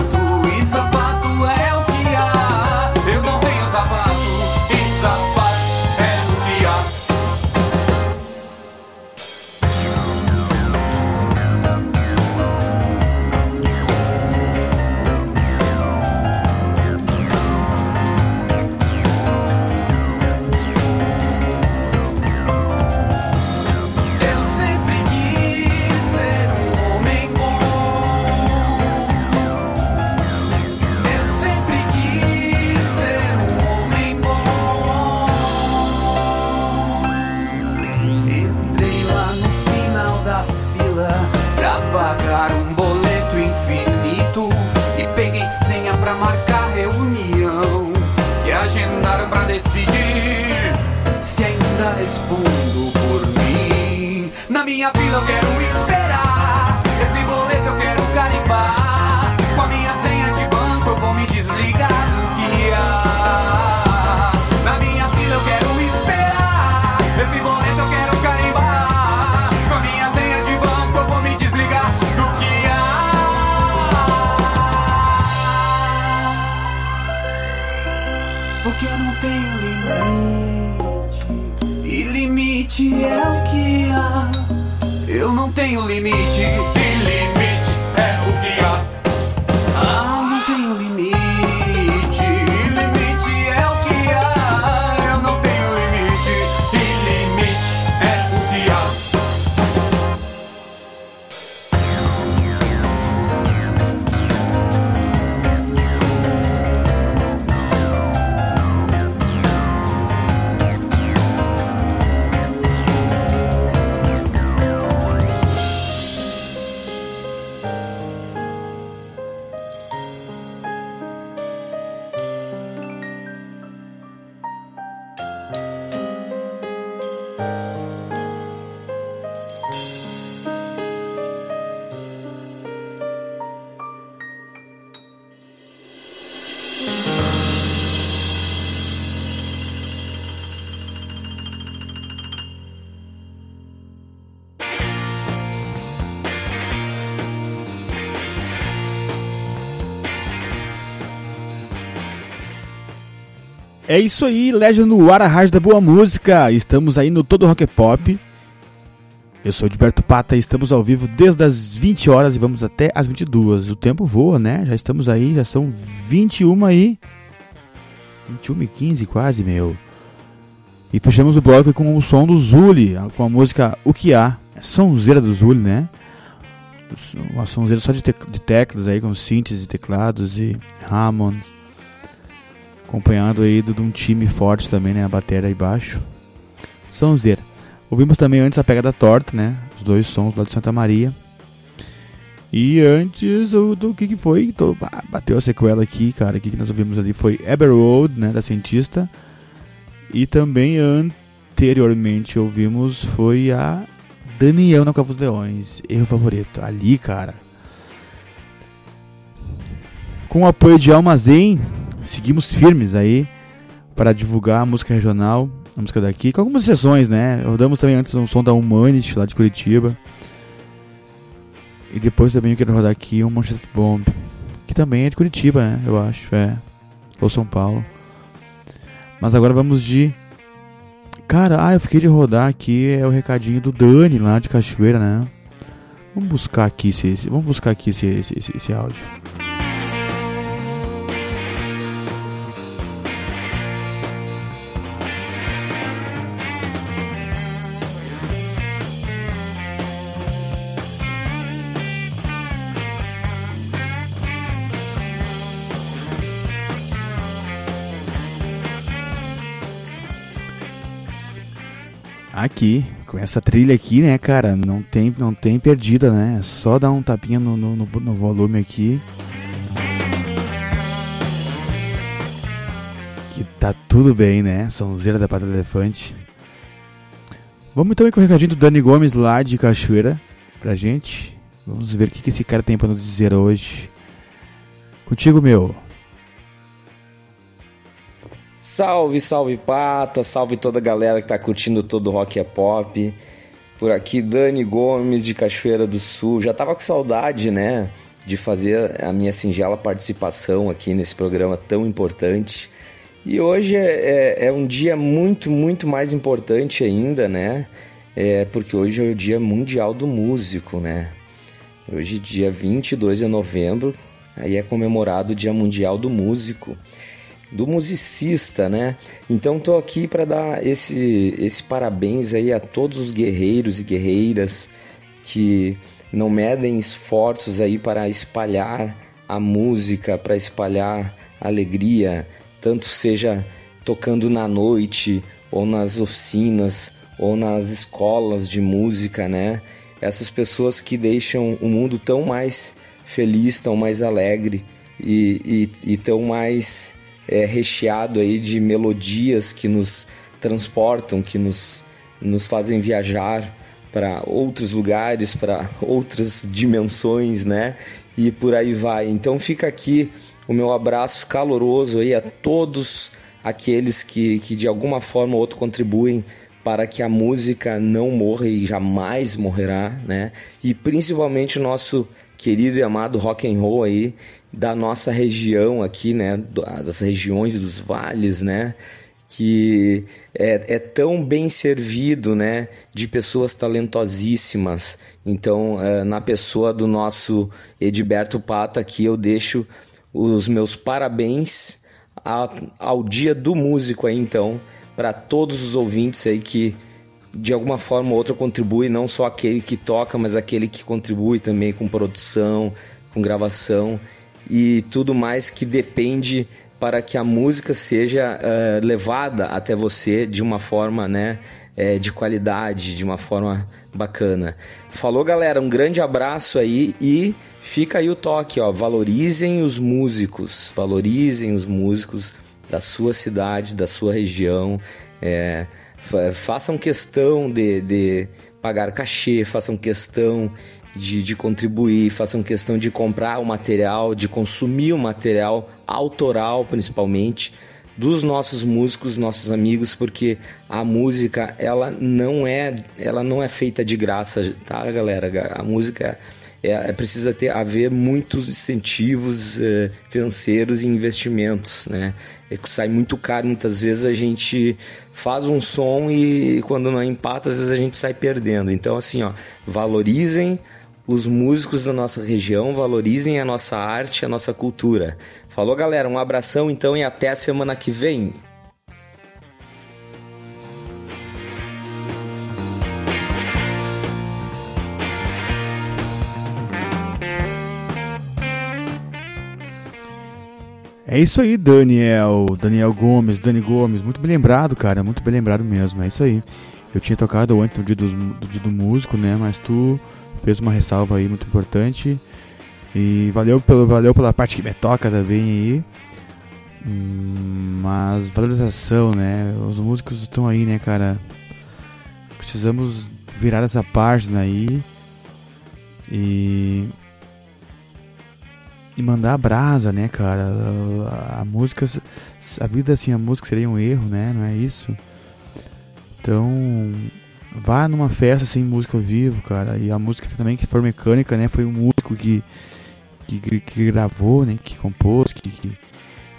Decidir se ainda respondo É isso aí, Legend no ar, rádio da boa música. Estamos aí no Todo Rock Pop. Eu sou Gilberto Pata e estamos ao vivo desde as 20 horas e vamos até as 22. O tempo voa, né? Já estamos aí, já são 21 aí. 21 e 15 quase, meu. E fechamos o bloco com o som do Zuli, com a música O Que Há. É sonzeira do Zuli, né? Uma sonzeira só de, de teclas aí, com synths e teclados e Hammond acompanhado aí de um time forte também, né? A bateria aí baixo. Sonzeira. Ouvimos também antes a pegada torta, né? Os dois sons lá de Santa Maria. E antes o do que, que foi? Tô, bateu a sequela aqui, cara. O que, que nós ouvimos ali foi Eber Road, né? Da cientista. E também anteriormente ouvimos foi a Daniel na Cova dos Leões. Erro favorito. Ali, cara. Com o apoio de Almazém, seguimos firmes aí para divulgar a música regional, a música daqui, com algumas sessões, né? Rodamos também antes um som da Humanity lá de Curitiba. E depois também eu quero rodar aqui um Manchester Bomb, que também é de Curitiba, né? Eu acho, é. Ou São Paulo. Mas agora vamos de. Cara, ah, eu fiquei de rodar aqui, é o recadinho do Dani lá de Cachoeira, né? Vamos buscar aqui esse, esse vamos buscar aqui esse, esse, esse, esse áudio. Aqui, com essa trilha aqui, né, cara, não tem, não tem perdida, né? É só dar um tapinha no, no, no- volume aqui. Que tá tudo bem, né? Sonzeira da Pata do Elefante. Vamos então com o recadinho do Dani Gomes lá de Cachoeira pra gente. Vamos ver o que esse cara tem pra nos dizer hoje. Contigo, meu. Salve, salve Pata, salve toda a galera que tá curtindo todo o Rock é Pop. Por aqui, Dani Gomes de Cachoeira do Sul. Já tava com saudade, né, de fazer a minha singela participação aqui nesse programa tão importante. E hoje é, é, é um dia muito, muito mais importante ainda, né? É porque hoje é o Dia Mundial do Músico, né? Hoje, dia 22 de novembro, aí é comemorado o Dia Mundial do Músico do musicista, né? Então tô aqui para dar esse esse parabéns aí a todos os guerreiros e guerreiras que não medem esforços aí para espalhar a música, para espalhar alegria, tanto seja tocando na noite ou nas oficinas ou nas escolas de música, né? Essas pessoas que deixam o mundo tão mais feliz, tão mais alegre e, e, e tão mais é, recheado aí de melodias que nos transportam, que nos, nos fazem viajar para outros lugares, para <laughs> outras dimensões, né? E por aí vai. Então fica aqui o meu abraço caloroso aí a todos aqueles que, que de alguma forma ou outra contribuem para que a música não morra e jamais morrerá, né? E principalmente o nosso querido e amado rock and roll aí da nossa região aqui, né, das regiões dos vales, né, que é, é, tão bem servido, né, de pessoas talentosíssimas. Então, é, na pessoa do nosso Edberto Pata aqui, eu deixo os meus parabéns ao Dia do Músico aí, então, para todos os ouvintes aí que de alguma forma ou outra contribui, não só aquele que toca, mas aquele que contribui também com produção, com gravação e tudo mais que depende para que a música seja uh, levada até você de uma forma, né, é, de qualidade, de uma forma bacana. Falou, galera, um grande abraço aí e fica aí o toque, ó, valorizem os músicos, valorizem os músicos da sua cidade, da sua região, é, façam questão de, de pagar cachê, façam questão de, de contribuir, façam questão de comprar o material, de consumir o material autoral, principalmente dos nossos músicos, nossos amigos, porque a música ela não é ela não é feita de graça, tá, galera? A música é, é precisa ter haver muitos incentivos é, financeiros e investimentos, né? É, sai muito caro muitas vezes a gente faz um som e quando não empata, às vezes a gente sai perdendo. Então, assim, ó, valorizem os músicos da nossa região, valorizem a nossa arte, a nossa cultura. Falou, galera, um abração então e até a semana que vem. É isso aí, Daniel. Daniel Gomes, Dani Gomes. Muito bem lembrado, cara. Muito bem lembrado mesmo. É isso aí. Eu tinha tocado antes do dia, dos, do dia do músico, né? Mas tu fez uma ressalva aí muito importante. E valeu, pelo, valeu pela parte que me toca também aí. Hum, mas valorização, né? Os músicos estão aí, né, cara? Precisamos virar essa página aí. E e mandar a brasa, né, cara? A, a, música, a vida sem a música seria um erro, né? Não é isso? Então, vá numa festa sem música ao vivo, cara. E a música também que for mecânica, né? Foi um músico que que, que gravou, né? Que compôs, que, que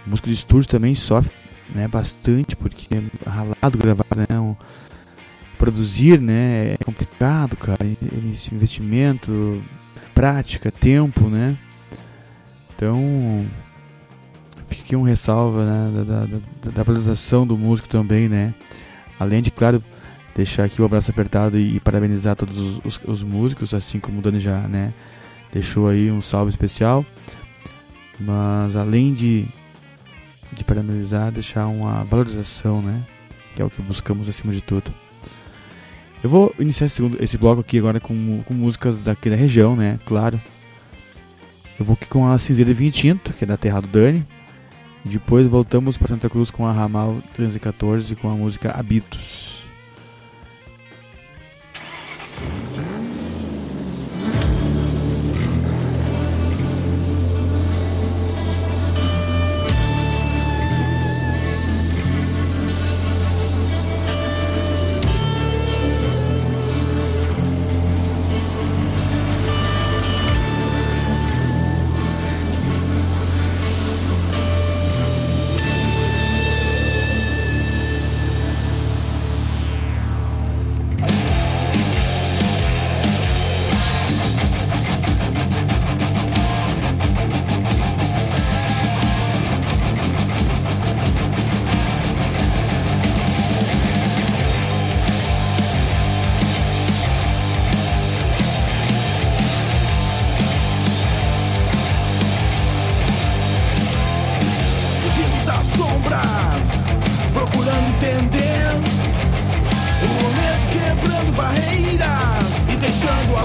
músico de estúdio também sofre, né? Bastante porque é ralado gravar, né? Um, produzir, né? É complicado, cara. Investimento, prática, tempo, né? Então, fica aqui um ressalva né, da, da, da, valorização do músico também, né? Além de, claro, deixar aqui o abraço apertado e, e parabenizar todos os, os, os, músicos, assim como o Dani já, né? Deixou aí um salve especial. Mas além de, de parabenizar, deixar uma valorização, né? Que é o que buscamos acima de tudo. Eu vou iniciar esse, segundo, esse bloco aqui agora com, com músicas daqui da região, né? Claro. Eu vou aqui com a Cinzeira Vinho Tinto, que é da Terra do Dani. E depois voltamos para Santa Cruz com a Ramal 314 com a música Habitos.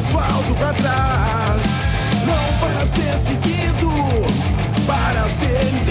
asfalto pra trás. Não para ser seguido, para ser entendido.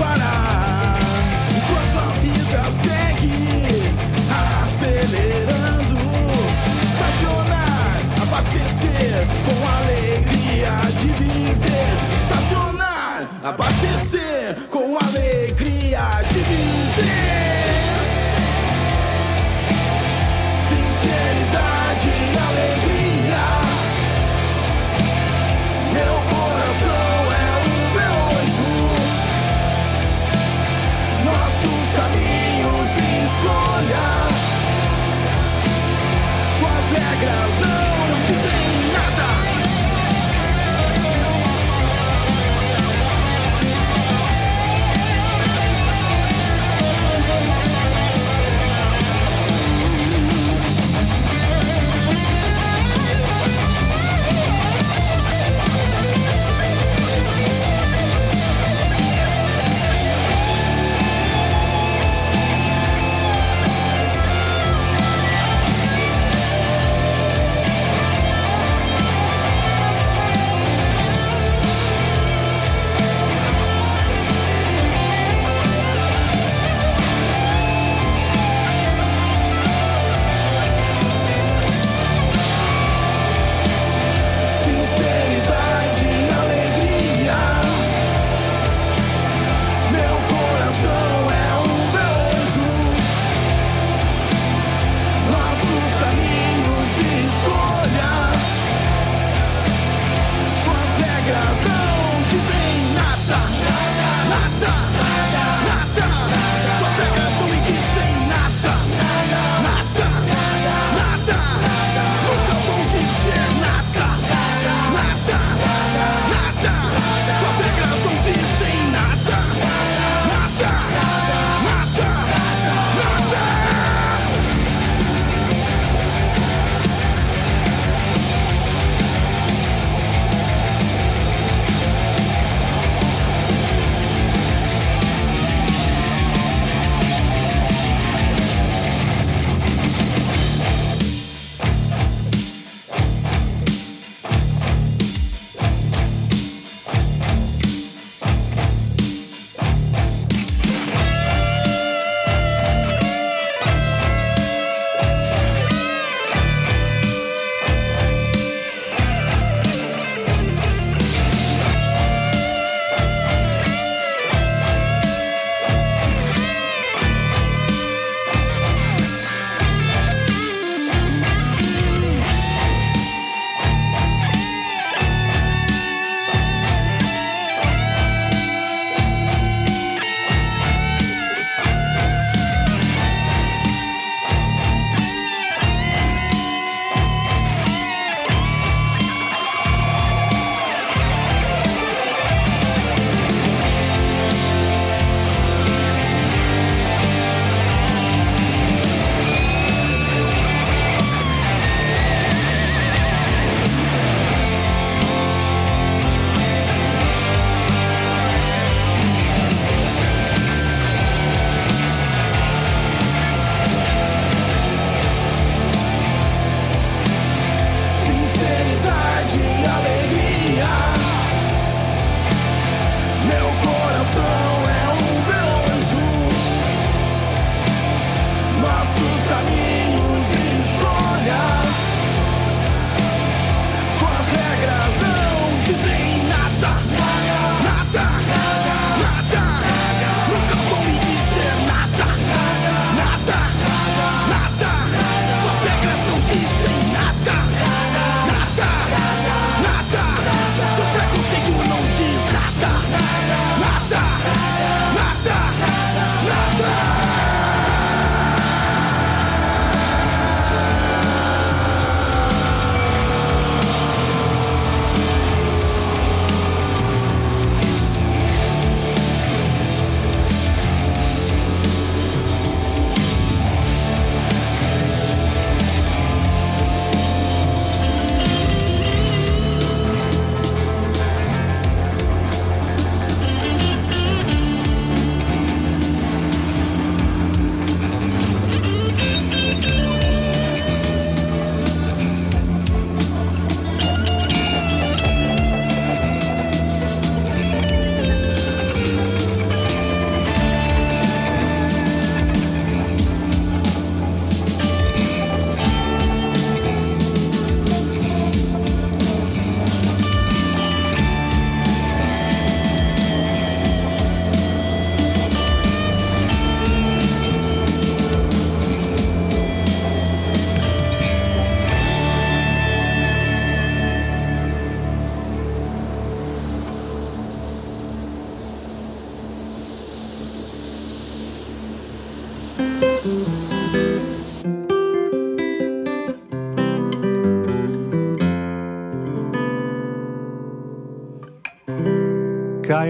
parar. Enquanto a vida segue acelerando, estacionar, abastecer com alegria de viver. Estacionar, abastecer.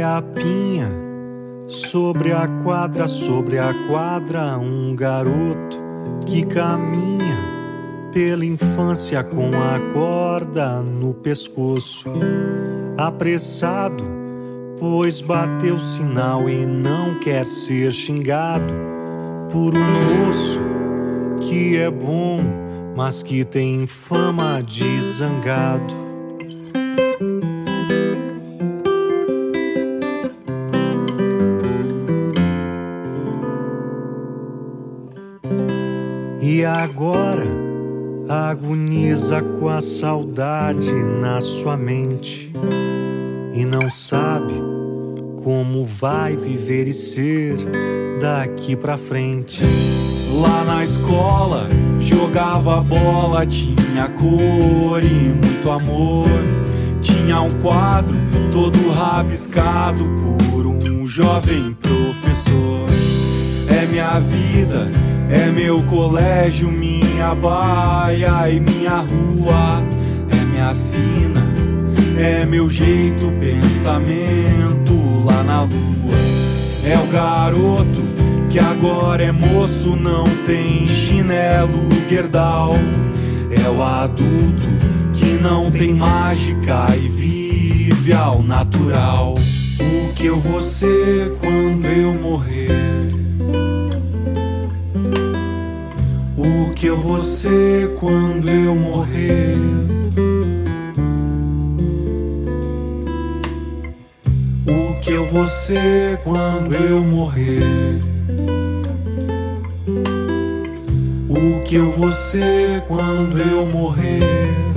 A pinha sobre a quadra, sobre a quadra, um garoto que caminha pela infância com a corda no pescoço, apressado, pois bateu sinal e não quer ser xingado por um moço que é bom, mas que tem fama de zangado. Saudade na sua mente e não sabe como vai viver e ser daqui pra frente. Lá na escola jogava bola, tinha cor e muito amor. Tinha um quadro todo rabiscado por um jovem professor. É minha vida é meu colégio, minha baia e minha rua. É minha sina, é meu jeito, pensamento lá na lua. É o garoto que agora é moço, não tem chinelo, guerdal. É o adulto que não tem mágica e vive ao natural. O que eu vou ser quando eu morrer? Que eu vou ser quando eu morrer. O que eu vou ser quando eu morrer. O que eu vou ser quando eu morrer.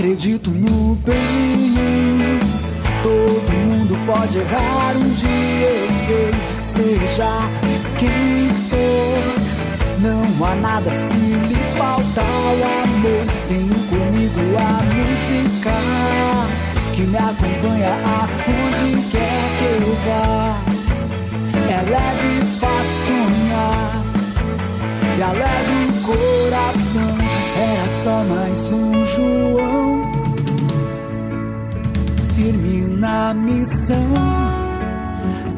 Acredito no bem. Todo mundo pode errar um dia, eu sei, seja quem for. Não há nada se lhe faltar o amor. Tenho comigo a música que me acompanha aonde quer que eu vá. É leve faz sonhar e alegra o coração. Era só mais um João firme na missão,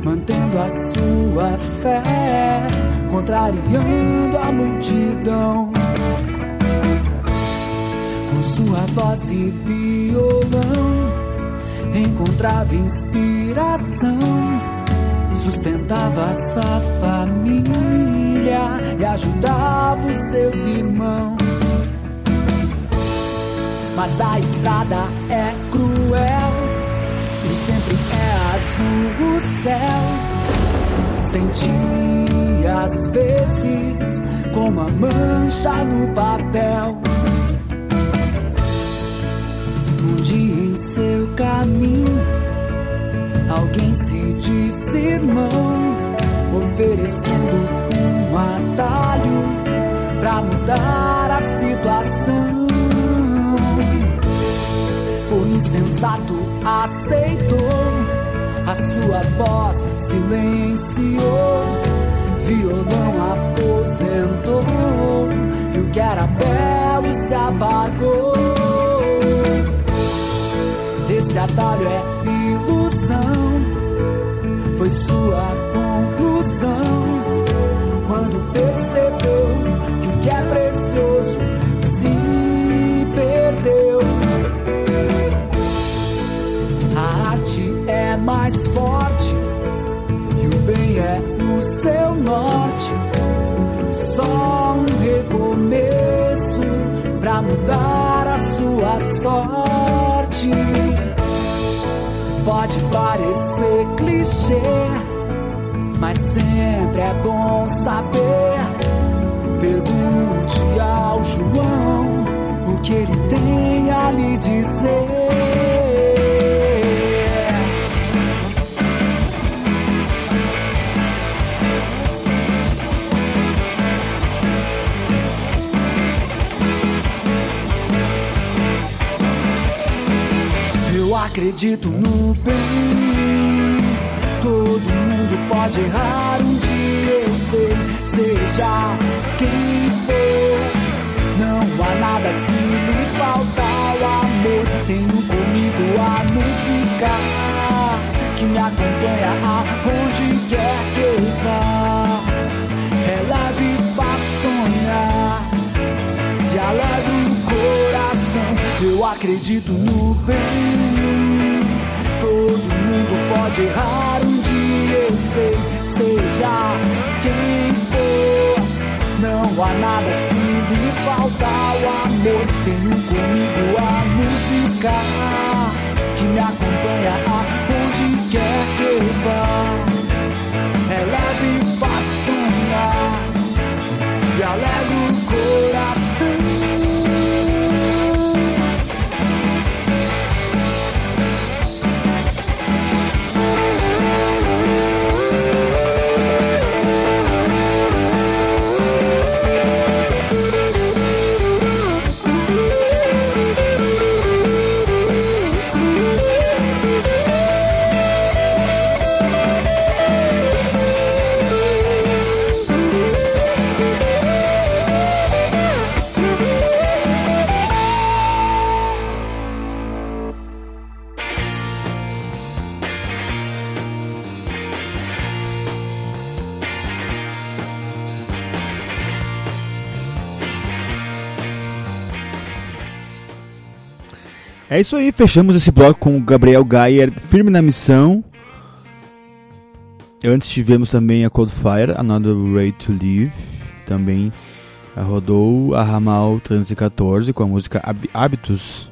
mantendo a sua fé, contrariando a multidão. Com sua voz e violão, encontrava inspiração, sustentava sua família e ajudava os seus irmãos. Mas a estrada é cruel e sempre é azul o céu. Senti às vezes como a mancha no papel. Um dia em seu caminho, alguém se disse irmão, oferecendo um atalho pra mudar a situação. Foi insensato, aceitou, a sua voz silenciou, violão aposentou, e o que era belo se apagou. Desse atalho é ilusão, foi sua conclusão quando percebeu que o que é precioso mais forte e o bem é o seu norte. Só um recomeço pra mudar a sua sorte. Pode parecer clichê, mas sempre é bom saber. Pergunte ao João o que ele tem a lhe dizer. Acredito no bem. Todo mundo pode errar um dia, eu sei, seja quem for. Não há nada se lhe faltar o amor. Tenho comigo a música que me acompanha aonde quer que eu vá. Eu acredito no bem. Todo mundo pode errar um dia, eu sei, seja quem for. Não há nada se lhe faltar o amor. Tenho comigo a música que me acompanha É isso aí, fechamos esse bloco com o Gabriel Gayer, firme na missão. Antes tivemos também a Coldfire, Another Way to Live. Também rodou a Ramal 314 com a música Hábitos.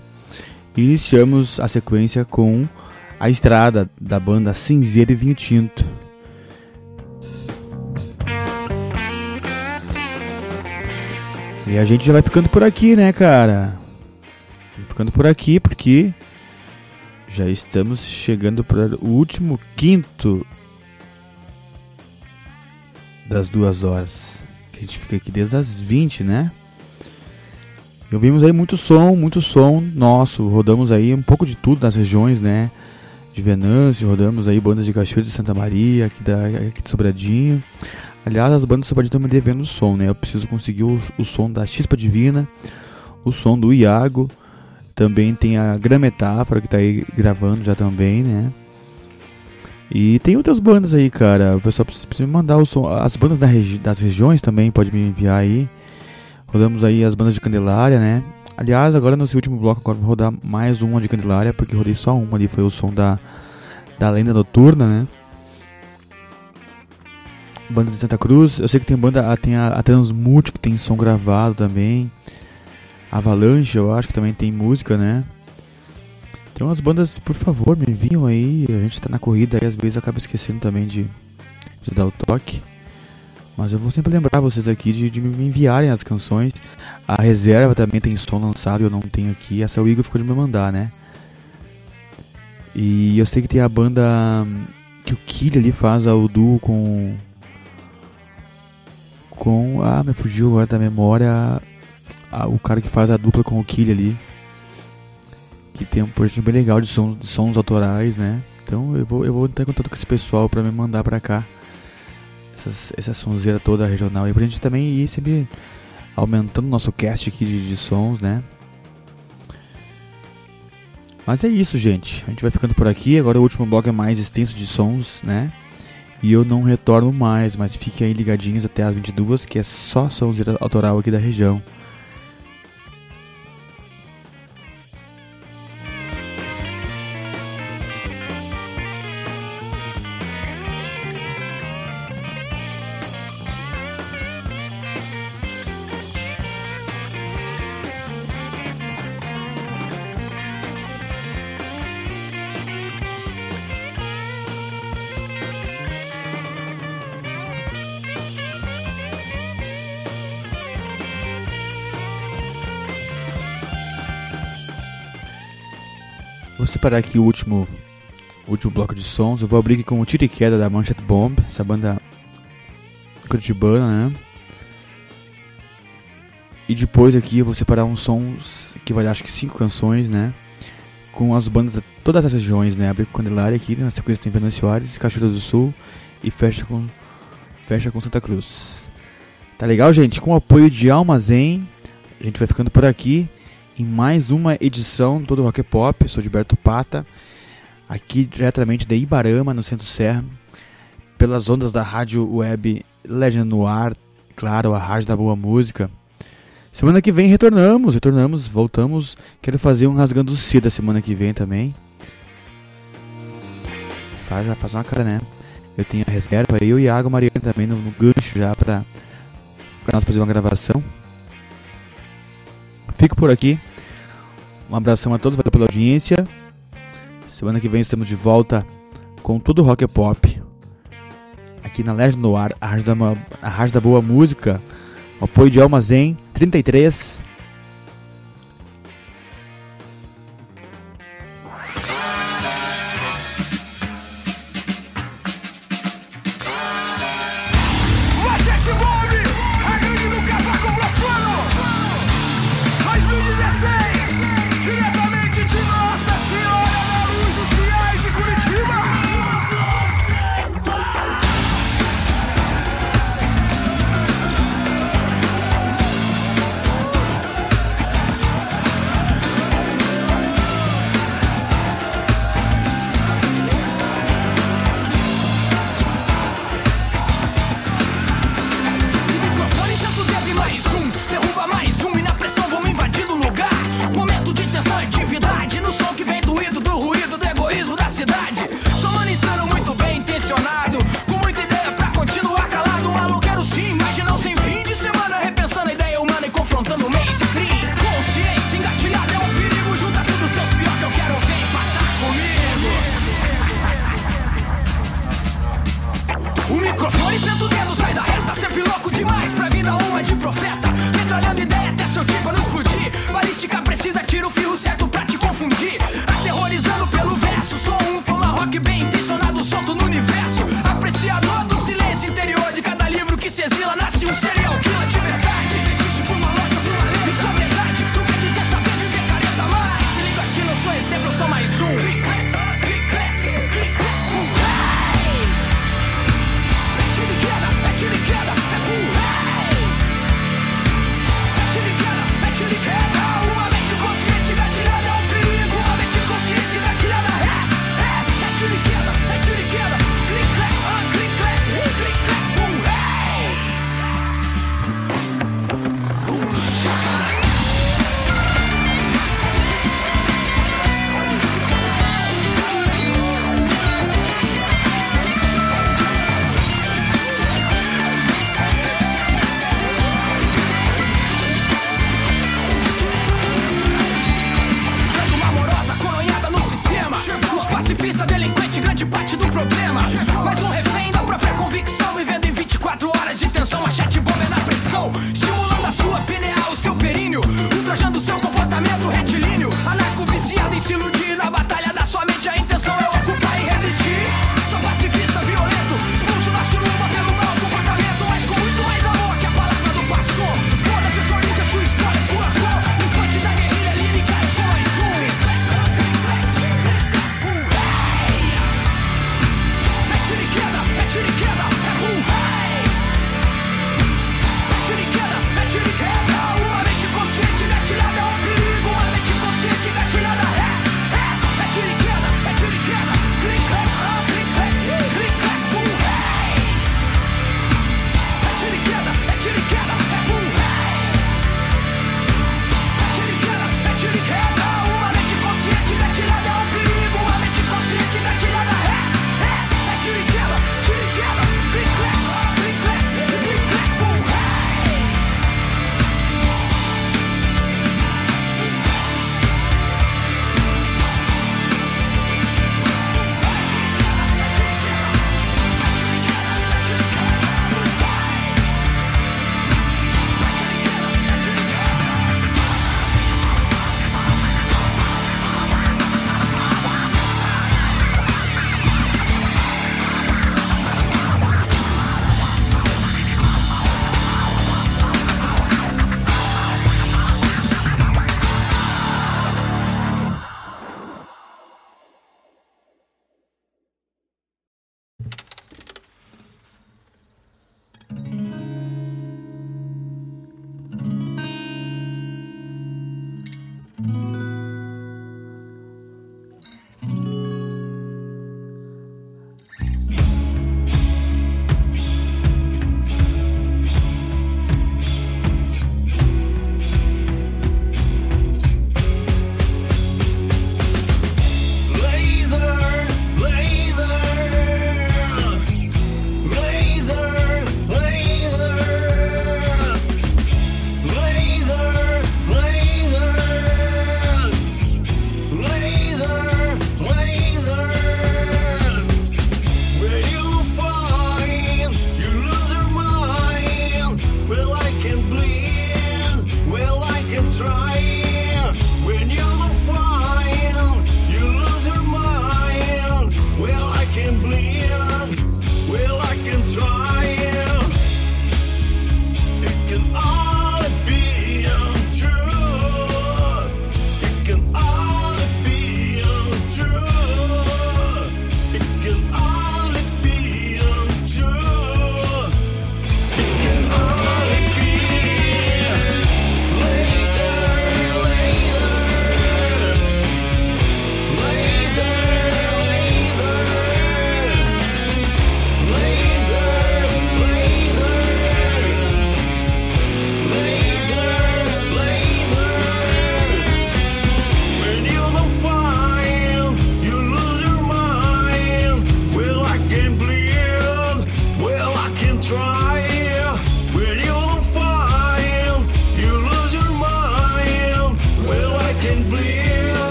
Iniciamos a sequência com a estrada da banda Cinzeiro e Vinho Tinto. E a gente já vai ficando por aqui, né, cara? Ficando por aqui porque já estamos chegando para o último quinto das duas horas. A gente fica aqui desde as 20, né? E ouvimos aí muito som, muito som nosso. Rodamos aí um pouco de tudo nas regiões, né? De Venâncio, rodamos aí bandas de Cachoeira de Santa Maria, aqui, da, aqui de Sobradinho. Aliás, as bandas de Sobradinho estão me devendo som, né? Eu preciso conseguir o, o som da Chispa Divina, o som do Iago. Também tem a Gran Metáfora que tá aí gravando já também, né? E tem outras bandas aí, cara. O pessoal precisa me mandar o som. As bandas da regi das regiões também pode me enviar aí. Rodamos aí as bandas de Candelária, né? Aliás, agora nesse último bloco agora vou rodar mais uma de Candelária, porque rodei só uma ali, foi o som da, da Lenda Noturna, né? Bandas de Santa Cruz, eu sei que tem banda, tem a, a Transmute que tem som gravado também. Avalanche, eu acho que também tem música, né? Então as bandas, por favor, me enviam aí. A gente tá na corrida e às vezes acaba esquecendo também de, de dar o toque. Mas eu vou sempre lembrar vocês aqui de, de me enviarem as canções. A reserva também tem som lançado, eu não tenho aqui. Essa é o Igor ficou de me mandar, né? E eu sei que tem a banda que o Kill ali faz o duo com. Com. Ah, me fugiu agora da memória. Ah, o cara que faz a dupla com o Kill ali. Que tem um projeto bem legal de sons, de sons autorais, né? Então eu vou, eu vou entrar em contato com esse pessoal pra me mandar pra cá essas, essa sonzeira toda regional e pra gente também ir sempre aumentando o nosso cast aqui de, de sons, né? Mas é isso, gente. A gente vai ficando por aqui. Agora o último bloco é mais extenso de sons, né? E eu não retorno mais, mas fiquem aí ligadinhos até as 22, que é só sonzeira autoral aqui da região. Separar aqui o último, último bloco de sons. Eu vou abrir aqui com o Tiro e Queda da Manchete Bomb, essa banda curitibana, né? E depois aqui eu vou separar uns sons que dar acho que cinco canções, né? Com as bandas de todas as regiões, né? Abrir com Candelária aqui, na sequência tem Venâncio Soares, Cachoeira do Sul e fecha com, fecha com Santa Cruz. Tá legal, gente? Com o apoio de Alma Zen, a gente vai ficando por aqui em mais uma edição do Rock Pop. Sou Gilberto Pata, aqui diretamente de Ibarama, no Centro Serra, pelas ondas da rádio web Legend no Ar, claro, a rádio da boa música. Semana que vem retornamos, retornamos, voltamos. Quero fazer um rasgando C da semana que vem também. Faz, já faz uma cara, né? Eu tenho a reserva, eu e a Iago Mariana também no, no gancho já pra nós fazer uma gravação. Fico por aqui. Um abração a todos, valeu pela audiência. Semana que vem estamos de volta com tudo rock e pop. Aqui na Legend no Ar, a rádio da, da boa música. O apoio de Alma Zen 33. She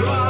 try.